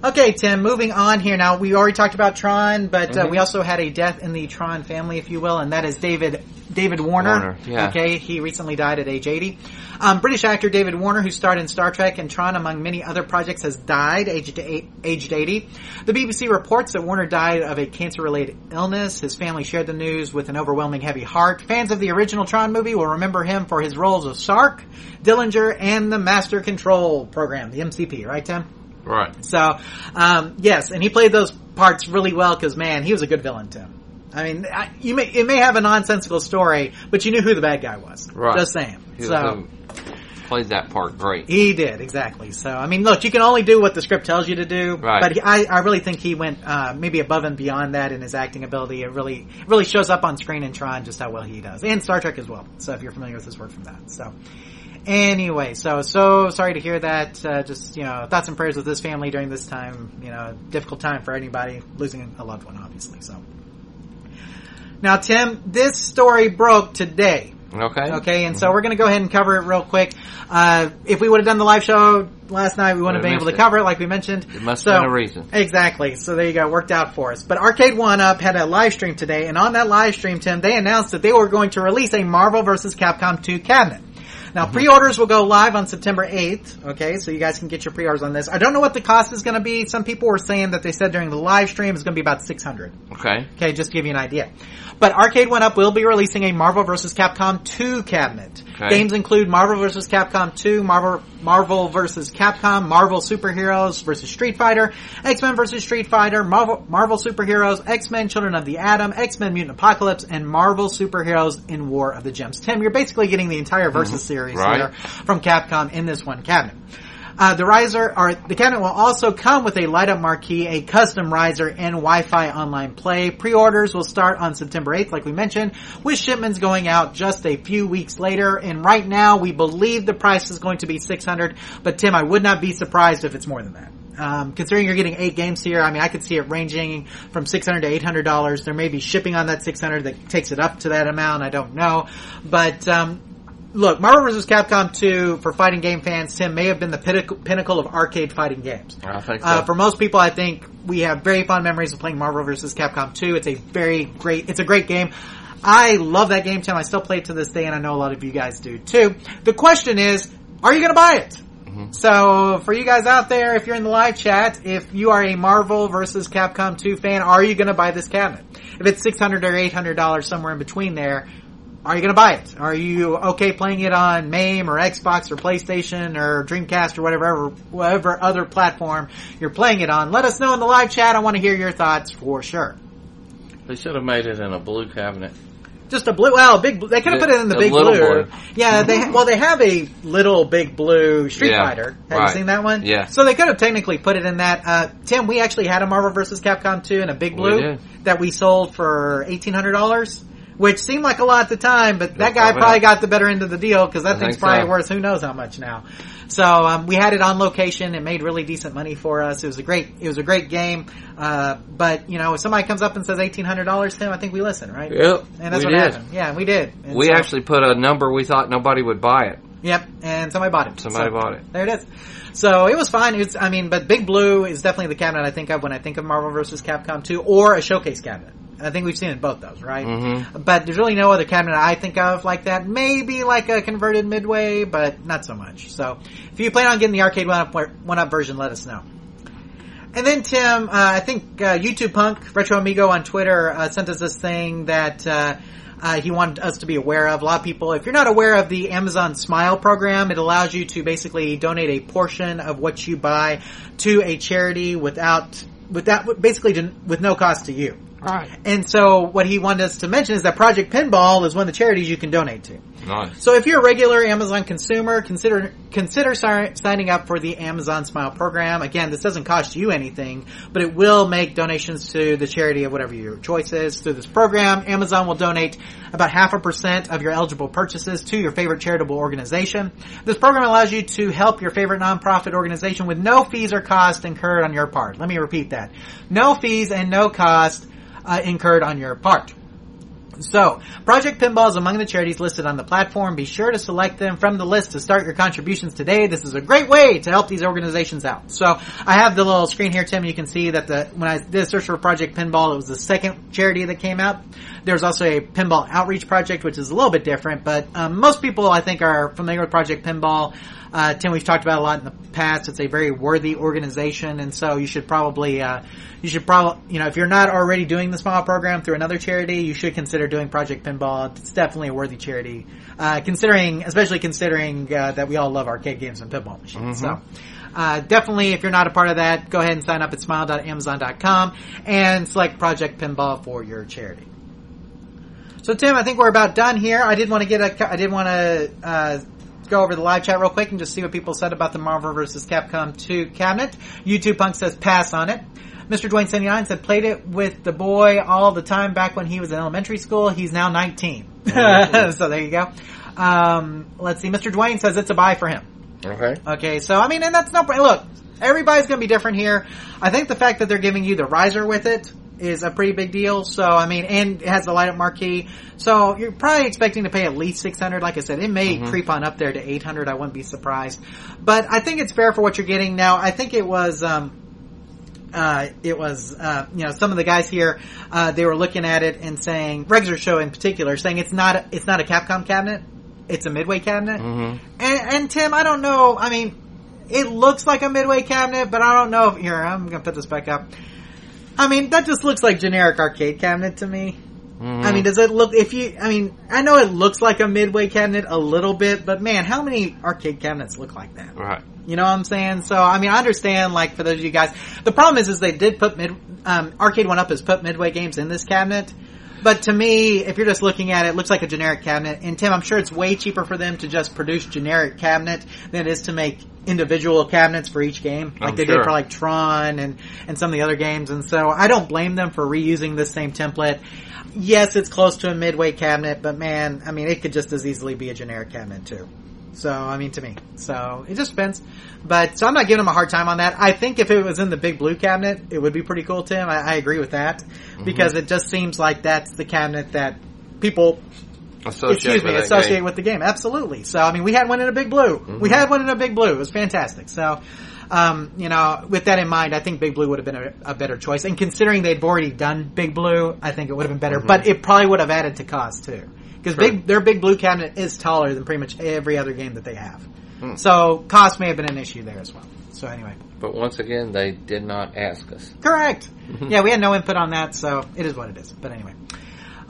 S1: Okay, Tim, moving on here now. We already talked about Tron, but uh,
S3: Mhm.
S1: we also had a death in the Tron family, if you will, and that is David David Warner.
S3: Warner, yeah.
S1: Okay, he recently died at age 80. Um, British actor David Warner, who starred in Star Trek and Tron, among many other projects, has died aged, aged 80. The BBC reports that Warner died of a cancer-related illness. His family shared the news with an overwhelming heavy heart. Fans of the original Tron movie will remember him for his roles of Sark, Dillinger, and the Master Control program, the MCP, right, Tim?
S3: Right.
S1: So, um, yes, and he played those parts really well because man, he was a good villain too. I mean, I, you may it may have a nonsensical story, but you knew who the bad guy was.
S3: Right.
S1: Just saying.
S3: He
S1: so
S3: played that part great.
S1: he did exactly. So I mean, look, you can only do what the script tells you to do.
S3: Right.
S1: But he, I, I really think he went uh, maybe above and beyond that in his acting ability. It really really shows up on screen in Tron just how well he does, and Star Trek as well. So if you're familiar with his work from that, so. Anyway, so so sorry to hear that. Uh, just you know, thoughts and prayers with this family during this time. You know, difficult time for anybody losing a loved one, obviously. So, now Tim, this story broke today.
S3: Okay.
S1: Okay, and so we're going to go ahead and cover it real quick. Uh, if we would have done the live show last night, we wouldn't have been able to
S3: it.
S1: cover it like we mentioned.
S3: It must
S1: so,
S3: have been a reason.
S1: Exactly. So there you go. Worked out for us. But Arcade1Up had a live stream today, and on that live stream, Tim, they announced that they were going to release a Marvel vs. Capcom 2 cabinet. Now,
S3: Mm-hmm.
S1: pre-orders will go live on September 8th, okay, so you guys can get your pre-orders on this. I don't know what the cost is going to be. Some people were saying that they said during the live stream it's going to be about 600
S3: Okay.
S1: Okay, just to give you an idea. But Arcade1Up will be releasing a Marvel vs. Capcom 2 cabinet.
S3: Okay.
S1: Games include Marvel vs. Capcom 2, Marvel Marvel vs. Capcom, Marvel Superheroes vs. Street Fighter, X-Men vs. Street Fighter, Marvel Marvel Superheroes, X-Men Children of the Atom, X-Men Mutant Apocalypse, and Marvel Superheroes in War of the Gems. Tim, you're basically getting the entire Versus series
S3: Mm-hmm. Right.
S1: here from Capcom in this one cabinet. Uh, the riser or the cabinet will also come with a light up marquee, a custom riser, and Wi-Fi online play. Pre-orders will start on September 8th, like we mentioned, with shipments going out just a few weeks later. And right now, we believe the price is going to be 600. But Tim, I would not be surprised if it's more than that. Um, considering you're getting eight games here, I mean, I could see it ranging from six hundred to eight hundred dollars. There may be shipping on that six hundred that takes it up to that amount. I don't know, but um, look, Marvel vs. Capcom 2 for fighting game fans, Tim may have been the pinnacle, pinnacle of arcade fighting games.
S3: Think so.
S1: Uh, for most people, I think we have very fond memories of playing Marvel vs. Capcom 2. It's a very great, it's a great game. I love that game, Tim. I still play it to this day, and I know a lot of you guys do too. The question is, are you going to buy it? So for you guys out there, if you're in the live chat, if you are a Marvel versus Capcom 2 fan, are you going to buy this cabinet? If it's 600 or 800 dollars somewhere in between there, are you going to buy it? Are you okay playing it on MAME or Xbox or PlayStation or Dreamcast or whatever, whatever other platform you're playing it on? Let us know in the live chat. I want to hear your thoughts for sure.
S3: they should have made it in a blue cabinet.
S1: Just a blue, well, big. They could have put it in the
S3: the
S1: big blue. Yeah, they well they have a little big blue Street
S3: Yeah,
S1: Fighter. Have
S3: right.
S1: you seen that one?
S3: Yeah.
S1: So they could have technically put it in that. Uh, Tim, we actually had a Marvel vs. Capcom 2 in a big blue
S3: did.
S1: that we sold for eighteen hundred dollars. Which seemed like a lot at the time, but that guy
S3: probably
S1: got the better end of the deal because that
S3: I
S1: thing's probably
S3: so.
S1: worth who knows how much now. So um, we had it on location. It made really decent money for us. It was a great, it was a great game. Uh, but you know, if somebody comes up and says eighteen hundred dollars, Tim, I think we listen, right?
S3: Yep,
S1: And that's what
S3: did.
S1: happened. Yeah, we did. And
S3: We
S1: so-
S3: actually put a number we thought nobody would buy it.
S1: Yep, and somebody bought it.
S3: Somebody
S1: So,
S3: bought it.
S1: There it is. So it was fine. It's, I mean, but Big Blue is definitely the cabinet I think of when I think of Marvel vs. Capcom 2 or a showcase cabinet. I think we've seen it in both those, right?
S3: Mhm.
S1: But there's really no other cabinet I think of like that. Maybe like a converted Midway, but not so much. So if you plan on getting the Arcade1Up, one up version, let us know. And then Tim, uh, I think uh, YouTube Punk Retro Amigo on Twitter uh, sent us this thing that uh, uh, he wanted us to be aware of. A lot of people, if you're not aware of the Amazon Smile program, it allows you to basically donate a portion of what you buy to a charity without without basically to, with no cost to you.
S3: Right.
S1: And so what he wanted us to mention is that Project Pinball is one of the charities you can donate to.
S3: Nice.
S1: So if you're a regular Amazon consumer, consider consider si- signing up for the Amazon Smile program. Again, this doesn't cost you anything, but it will make donations to the charity of whatever your choice is. Through this program, Amazon will donate about half a percent of your eligible purchases to your favorite charitable organization. This program allows you to help your favorite nonprofit organization with no fees or cost incurred on your part. Let me repeat that. No fees and no cost uh, incurred on your part. So, Project Pinball is among the charities listed on the platform. Be sure to select them from the list to start your contributions today. This is a great way to help these organizations out. So, I have the little screen here, Tim. You can see that the when I did a search for Project Pinball, it was the second charity that came out. There's also a Pinball Outreach Project, which is a little bit different, but um, most people I think are familiar with Project Pinball. Uh, Tim, we've talked about a lot in the past. It's a very worthy organization, and so you should probably, uh, you should probably, you know, if you're not already doing the small program through another charity, you should consider doing Project Pinball. It's definitely a worthy charity, uh, considering, especially considering uh, that we all love arcade games and pinball machines. So. Uh, definitely, if you're not a part of that, go ahead and sign up at smile.amazon.com and select Project Pinball for your charity. So Tim, I think we're about done here. I did want to get a, I did want to uh, go over the live chat real quick and just see what people said about the Marvel vs. Capcom 2 cabinet. YouTube Punk says pass on it. Mr. Dwayne 79 said played it with the boy all the time back when he was in elementary school. He's now 19. so there you go. Um, let's see. Mr. Dwayne says it's a buy for him.
S3: Okay.
S1: Okay, so I mean, and that's no look. Everybody's going to be different here. I think the fact that they're giving you the riser with it is a pretty big deal. So I mean, and it has the light up marquee. So you're probably expecting to pay at least six hundred. Like I said, it may creep on up there to eight hundred. I wouldn't be surprised. But I think it's fair for what you're getting now. I think it was. Um, uh, it was, uh, you know, some of the guys here, uh, they were looking at it and saying, Regzer Show in particular, saying it's not, a, it's not a Capcom cabinet, it's a Midway cabinet.
S3: Mhm.
S1: And, and Tim, I don't know, I mean, it looks like a Midway cabinet, but I don't know if, here, I'm gonna put this back up. I mean, that just looks like generic arcade cabinet to me.
S3: Mhm.
S1: I mean, does it look, if you, I mean, I know it looks like a Midway cabinet a little bit, but man, how many arcade cabinets look like that?
S3: right.
S1: You know what I'm saying? So, I mean, I understand, like, for those of you guys, the problem is, is they did put mid, um, Arcade1Up has put Midway games in this cabinet, But to me, if you're just looking at it, it looks like a generic cabinet. And Tim, I'm sure it's way cheaper for them to just produce generic cabinet than it is to make individual cabinets for each game, like
S3: I'm
S1: they
S3: sure.
S1: did for like Tron and and some of the other games. And so I don't blame them for reusing this same template. Yes, it's close to a midway cabinet, but man, I mean, it could just as easily be a generic cabinet too. So, I mean, to me. So, it just depends. But, so I'm not giving him a hard time on that. I think if it was in the big blue cabinet, it would be pretty cool, Tim. I, I agree with that.
S3: Mm-hmm.
S1: Because it just seems like that's the cabinet that people
S3: Associate
S1: excuse me,
S3: with
S1: associate
S3: game.
S1: with the game. Absolutely. So, I mean, we had one in a big blue.
S3: Mm-hmm.
S1: We had one in a big blue. It was fantastic. So, um, you know, with that in mind, I think Big Blue would have been a, a better choice. And considering they'd already done Big Blue, I think it would have been better. But it probably would have added to cost too, because.
S3: Sure.
S1: big their Big Blue cabinet is taller than pretty much every other game that they have.
S3: Hmm.
S1: So cost may have been an issue there as well. So anyway,
S3: But once again, they did not ask us.
S1: correct. yeah, we had no input on that, so it is what it is. But anyway.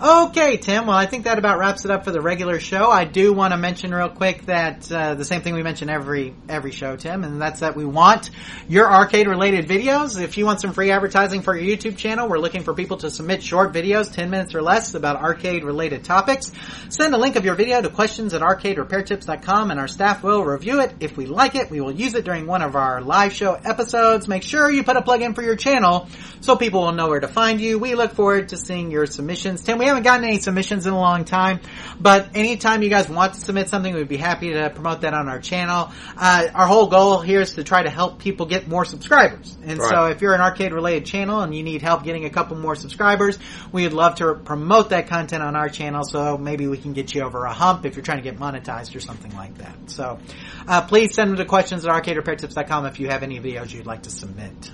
S1: Okay, Tim. Well, I think that about wraps it up for the regular show. I do want to mention real quick that uh, the same thing we mention every every show, Tim, and that's that we want your arcade related videos. If you want some free advertising for your YouTube channel, we're looking for people to submit short videos, ten minutes or less, about arcade related topics. Send a link of your video to questions at arcaderepairtips.com, and our staff will review it. If we like it, we will use it during one of our live show episodes. Make sure you put a plug in for your channel so people will know where to find you. We look forward to seeing your submissions. Tim, we haven't gotten any submissions in a long time, but anytime you guys want to submit something, we'd be happy to promote that on our channel. Uh, our whole goal here is to try to help people get more subscribers. And so if you're an arcade related channel and you need help getting a couple more subscribers, we would love to promote that content on our channel so maybe we can get you over a hump if you're trying to get monetized or something like that. So, uh, please send them to questions at arcaderepairtips.com if you have any videos you'd like to submit.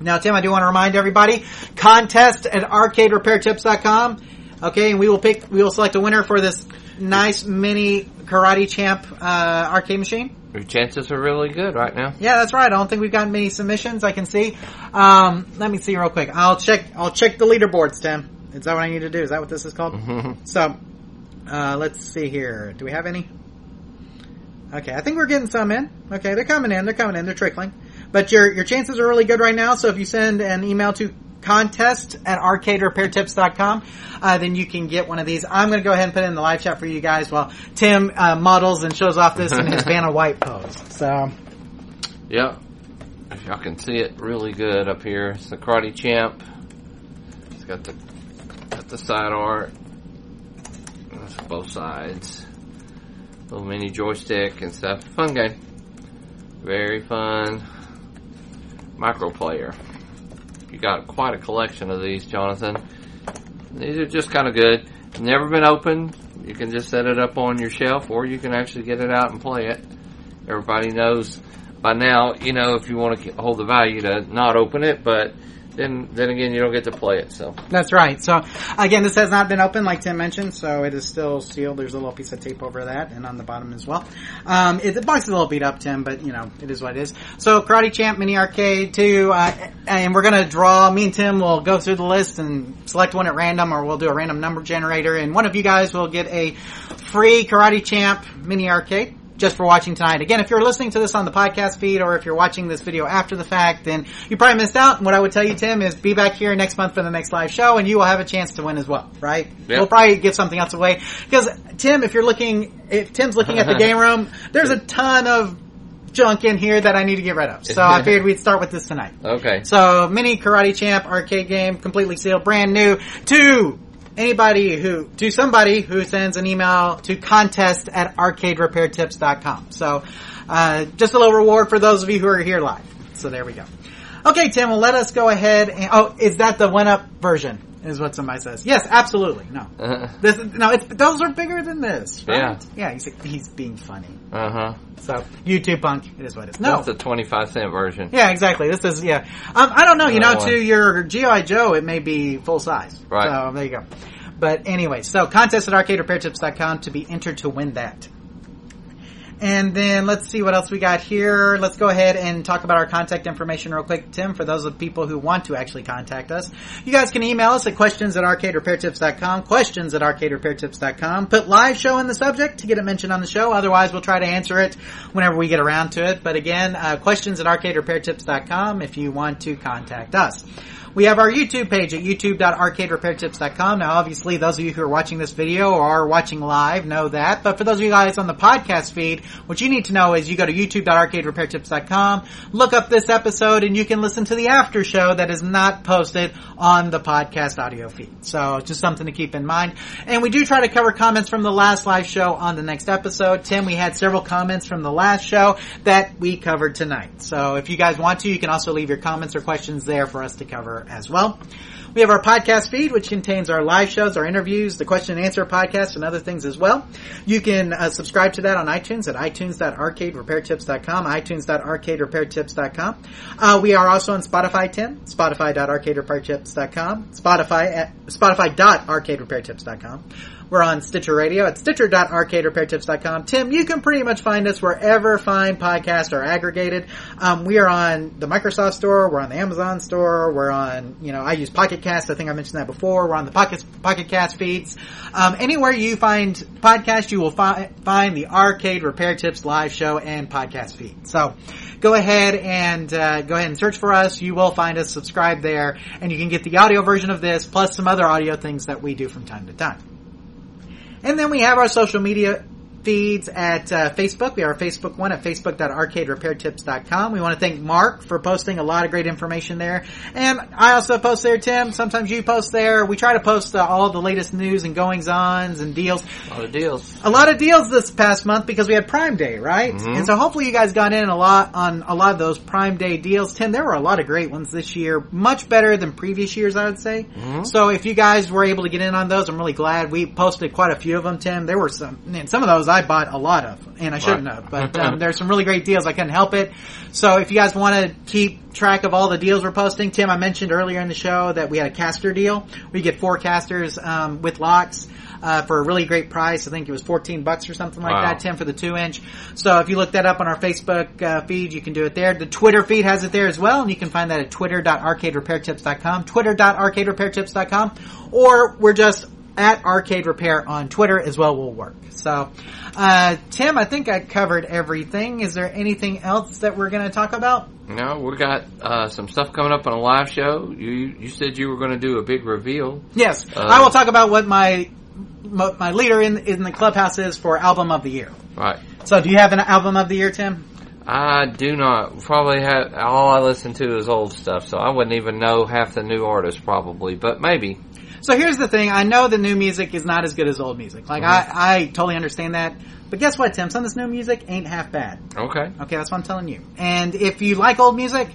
S1: Now, Tim, I do want to remind everybody, contest at arcaderepairtips.com. Okay, and we will pick, we will select a winner for this nice mini Karate Champ, uh, arcade machine.
S3: Your chances are really good right now.
S1: Yeah, that's right. I don't think we've gotten many submissions. I can see. Um, let me see real quick. I'll check. I'll check the leaderboards, Tim. Is that what I need to do? Is that what this is called? So, uh, let's see here. Do we have any? Okay, I think we're getting some in. Okay, they're coming in. They're coming in. They're trickling. But your your chances are really good right now. So if you send an email to contest at arcaderepairtips.com, uh, then you can get one of these. I'm going to go ahead and put it in the live chat for you guys while Tim uh, models and shows off this in his Vanna White pose. So,
S3: Yep. If y'all can see it really good up here, it's the Karate Champ. It's got the got the side art. That's both sides. Little mini joystick and stuff. Fun game. Very fun. Micro player. You got quite a collection of these, Jonathan. These are just kind of good. Never been opened. You can just set it up on your shelf, or you can actually get it out and play it. Everybody knows by now, you know, if you want to hold the value to not open it, but then then again, you don't get to play it. So
S1: That's right. So again, this has not been open, like Tim mentioned, so it is still sealed. There's a little piece of tape over that, and on the bottom as well. Um, it, the box is a little beat up, Tim, but you know it is what it is. So Karate Champ Mini Arcade two, uh, and we're gonna draw. Me and Tim will go through the list and select one at random, or we'll do a random number generator, and one of you guys will get a free Karate Champ Mini Arcade just for watching tonight. Again, if you're listening to this on the podcast feed or if you're watching this video after the fact, then you probably missed out. And what I would tell you, Tim, is be back here next month for the next live show and you will have a chance to win as well, right?
S3: Yep.
S1: We'll probably give something else away. Because, Tim, if you're looking, if Tim's looking at the game room, there's a ton of junk in here that I need to get rid of. So I figured we'd start with this tonight.
S3: okay,
S1: So, mini Karate Champ arcade game, completely sealed, brand new, to anybody who, to somebody who sends an email to contest at arcaderepairtips.com. So, uh, just a little reward for those of you who are here live. So there we go. Okay, Tim, well let us go ahead and, oh, is that the one up version? Is what somebody says. Yes, absolutely. No.
S3: uh
S1: This, no, it's, those are bigger than this, right?
S3: Yeah.
S1: Yeah, he's, he's being funny.
S3: Uh huh.
S1: So, YouTube punk, it is what it is. No.
S3: That's the twenty-five cent version.
S1: Yeah, exactly. This is yeah. Um, I don't know. You know, to your GI Joe, it may be full size.
S3: Right.
S1: So there you go. But anyway, so contest at arcaderepairtips.com to be entered to win that. And then let's see what else we got here. Let's go ahead and talk about our contact information real quick, Tim, for those of people who want to actually contact us. You guys can email us at questions at arcaderepairtips.com, questions at arcaderepairtips.com. Put live show in the subject to get it mentioned on the show. Otherwise, we'll try to answer it whenever we get around to it. But again, uh, questions at arcaderepairtips.com if you want to contact us. We have our YouTube page at youtube.arcaderepairtips.com. Now, obviously, those of you who are watching this video or are watching live know that. But for those of you guys on the podcast feed, what you need to know is you go to youtube.arcaderepairtips.com, look up this episode, and you can listen to the after show that is not posted on the podcast audio feed. So, it's just something to keep in mind. And we do try to cover comments from the last live show on the next episode. Tim, we had several comments from the last show that we covered tonight. So, if you guys want to, you can also leave your comments or questions there for us to cover as well. We have our podcast feed, which contains our live shows, our interviews, the question and answer podcast, and other things as well. You can uh, subscribe to that on iTunes at itunes.arcaderepairtips.com, itunes.arcaderepairtips.com. Uh, we are also on Spotify, Tim, spotify.arcaderepairtips.com, Spotify at spotify.arcaderepairtips.com. We're on Stitcher Radio at stitcher.arcaderepairtips.com. Tim, you can pretty much find us wherever fine podcasts are aggregated. Um, we are on the Microsoft Store. We're on the Amazon Store. We're on, you know, I use Pocket Cast. I think I mentioned that before. We're on the Pocket, Pocket Cast feeds. Um, anywhere you find podcasts, you will fi- find the Arcade Repair Tips live show and podcast feed. So, go ahead and uh, go ahead and search for us. You will find us. Subscribe there, and you can get the audio version of this plus some other audio things that we do from time to time. And then we have our social media feeds at uh, Facebook. We our Facebook one at facebook.arcaderepairtips.com. We want to thank Mark for posting a lot of great information there. And I also post there, Tim. Sometimes you post there. We try to post uh, all the latest news and goings-ons and deals.
S3: A lot of deals.
S1: A lot of deals this past month because we had Prime Day, right?
S3: Mhm.
S1: And so hopefully you guys got in a lot on a lot of those Prime Day deals. Tim, there were a lot of great ones this year. Much better than previous years, I would say. So if you guys were able to get in on those, I'm really glad. We posted quite a few of them, Tim. There were some, and some of those I bought a lot of, and I shouldn't
S3: Right.
S1: have. But um, there's some really great deals. I couldn't help it. So if you guys want to keep track of all the deals we're posting, Tim, I mentioned earlier in the show that we had a caster deal. We get four casters um, with locks. Uh, for a really great price, I think it was 14 bucks or something like
S3: Wow.
S1: that, Tim, for the two inch. So if you look that up on our Facebook uh, feed, you can do it there. The Twitter feed has it there as well, and you can find that at twitter.arcaderepairtips.com, twitter.arcaderepairtips.com, or we're just at Arcade Repair on Twitter as well will work. So, uh, Tim, I think I covered everything. Is there anything else that we're going to talk about?
S3: No, we got uh, some stuff coming up on a live show. You you said you were going to do a big reveal.
S1: Yes,
S3: Uh,
S1: I will talk about what my my my leader in in the clubhouse is for album of the year.
S3: Right.
S1: So, do you have an album of the year, Tim?
S3: I do not. Probably have all I listen to is old stuff, so I wouldn't even know half the new artists probably, but maybe.
S1: So here's the thing. I know the new music is not as good as old music. Like I, I totally understand that. But guess what, Tim? Some of this new music ain't half bad.
S3: Okay.
S1: Okay, that's what I'm telling you. And if you like old music,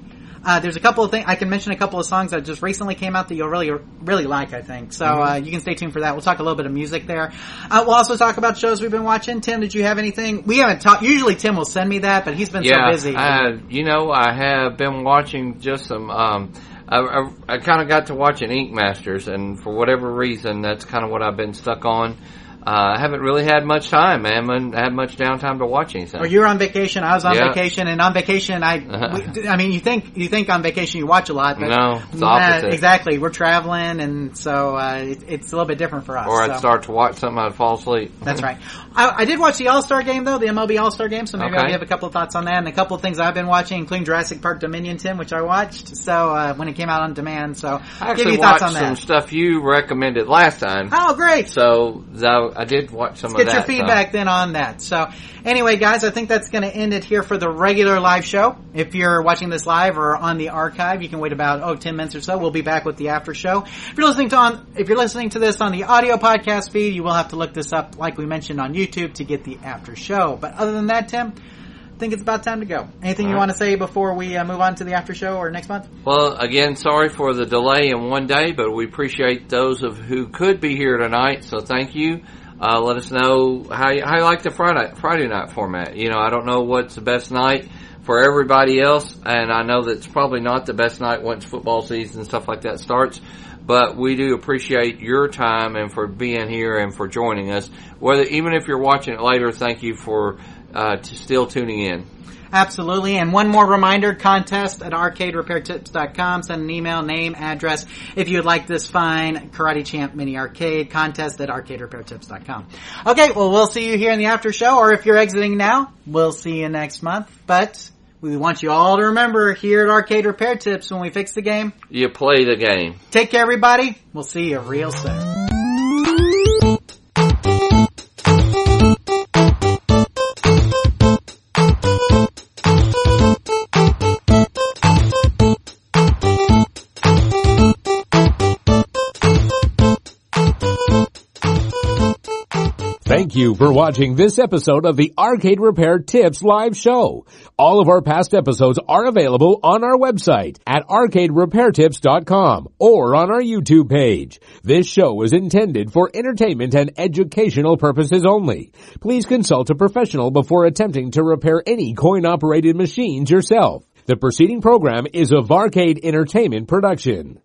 S1: uh, there's a couple of things I can mention. A couple of songs that just recently came out that you'll really, really like. I think so. Uh, you can stay tuned for that. We'll talk a little bit of music there. Uh, we'll also talk about shows we've been watching. Tim, did you have anything? We haven't talked. Usually Tim will send me that, but he's been
S3: yeah,
S1: so busy.
S3: Uh, you know, I have been watching just some. Um, I, I, I kind of got to watching Ink Masters, and for whatever reason, that's kind of what I've been stuck on. Uh, I haven't really had much time. I haven't had much downtime to watch anything.
S1: Or you were on vacation. I was on
S3: Yeah.
S1: vacation, and on vacation, I, we, I mean, you think you think on vacation you watch a lot, but
S3: No, it's
S1: Nah,
S3: opposite.
S1: exactly. We're traveling, and so uh, it, it's a little bit different for us.
S3: or I'd
S1: so.
S3: start to watch something, I'd fall asleep.
S1: That's right. I, I did watch the All Star game though, the MLB All Star game. So maybe
S3: Okay.
S1: I'll give a couple of thoughts on that, and a couple of things I've been watching, including Jurassic Park Dominion, Tim, which I watched. So uh, when it came out on demand, so
S3: I
S1: give
S3: actually
S1: you thoughts
S3: watched
S1: on
S3: some stuff you recommended last time.
S1: Oh, great!
S3: So that, I did watch some
S1: Get
S3: of
S1: your
S3: that. so-
S1: feedback then on that. So, anyway, guys, I think that's going to end it here for the regular live show. If you're watching this live or on the archive, you can wait about oh 10 minutes or so. We'll be back with the after show. If you're listening to on if you're listening to this on the audio podcast feed, you will have to look this up, like we mentioned on YouTube, to get the after show. But other than that, Tim. I think it's about time to go. Anything you
S3: All right.
S1: want to say before we uh, move on to the after show or next month?
S3: Well, again, sorry for the delay in one day, but we appreciate those of who could be here tonight. So thank you. Uh, let us know how you, how you like the Friday Friday night format. You know, I don't know what's the best night for everybody else, and I know that it's probably not the best night once football season and stuff like that starts. But we do appreciate your time and for being here and for joining us. Whether even if you're watching it later, thank you for uh, still tuning in.
S1: Absolutely. And one more reminder, contest at arcaderepairtips.com. Send an email, name, address. If you would like this fine Karate Champ mini arcade, contest at arcaderepairtips.com. Okay, well, we'll see you here in the after show, or if you're exiting now, we'll see you next month. But We want you all to remember here at Arcade Repair Tips when we fix the game.
S3: You play the game.
S1: Take care, everybody. We'll see you real soon.
S2: Thank you for watching this episode of the Arcade Repair Tips live show. All of our past episodes are available on our website at arcaderepairtips.com or on our YouTube page. This show is intended for entertainment and educational purposes only. Please consult a professional before attempting to repair any coin operated machines yourself. The preceding program is a Arcade Entertainment production.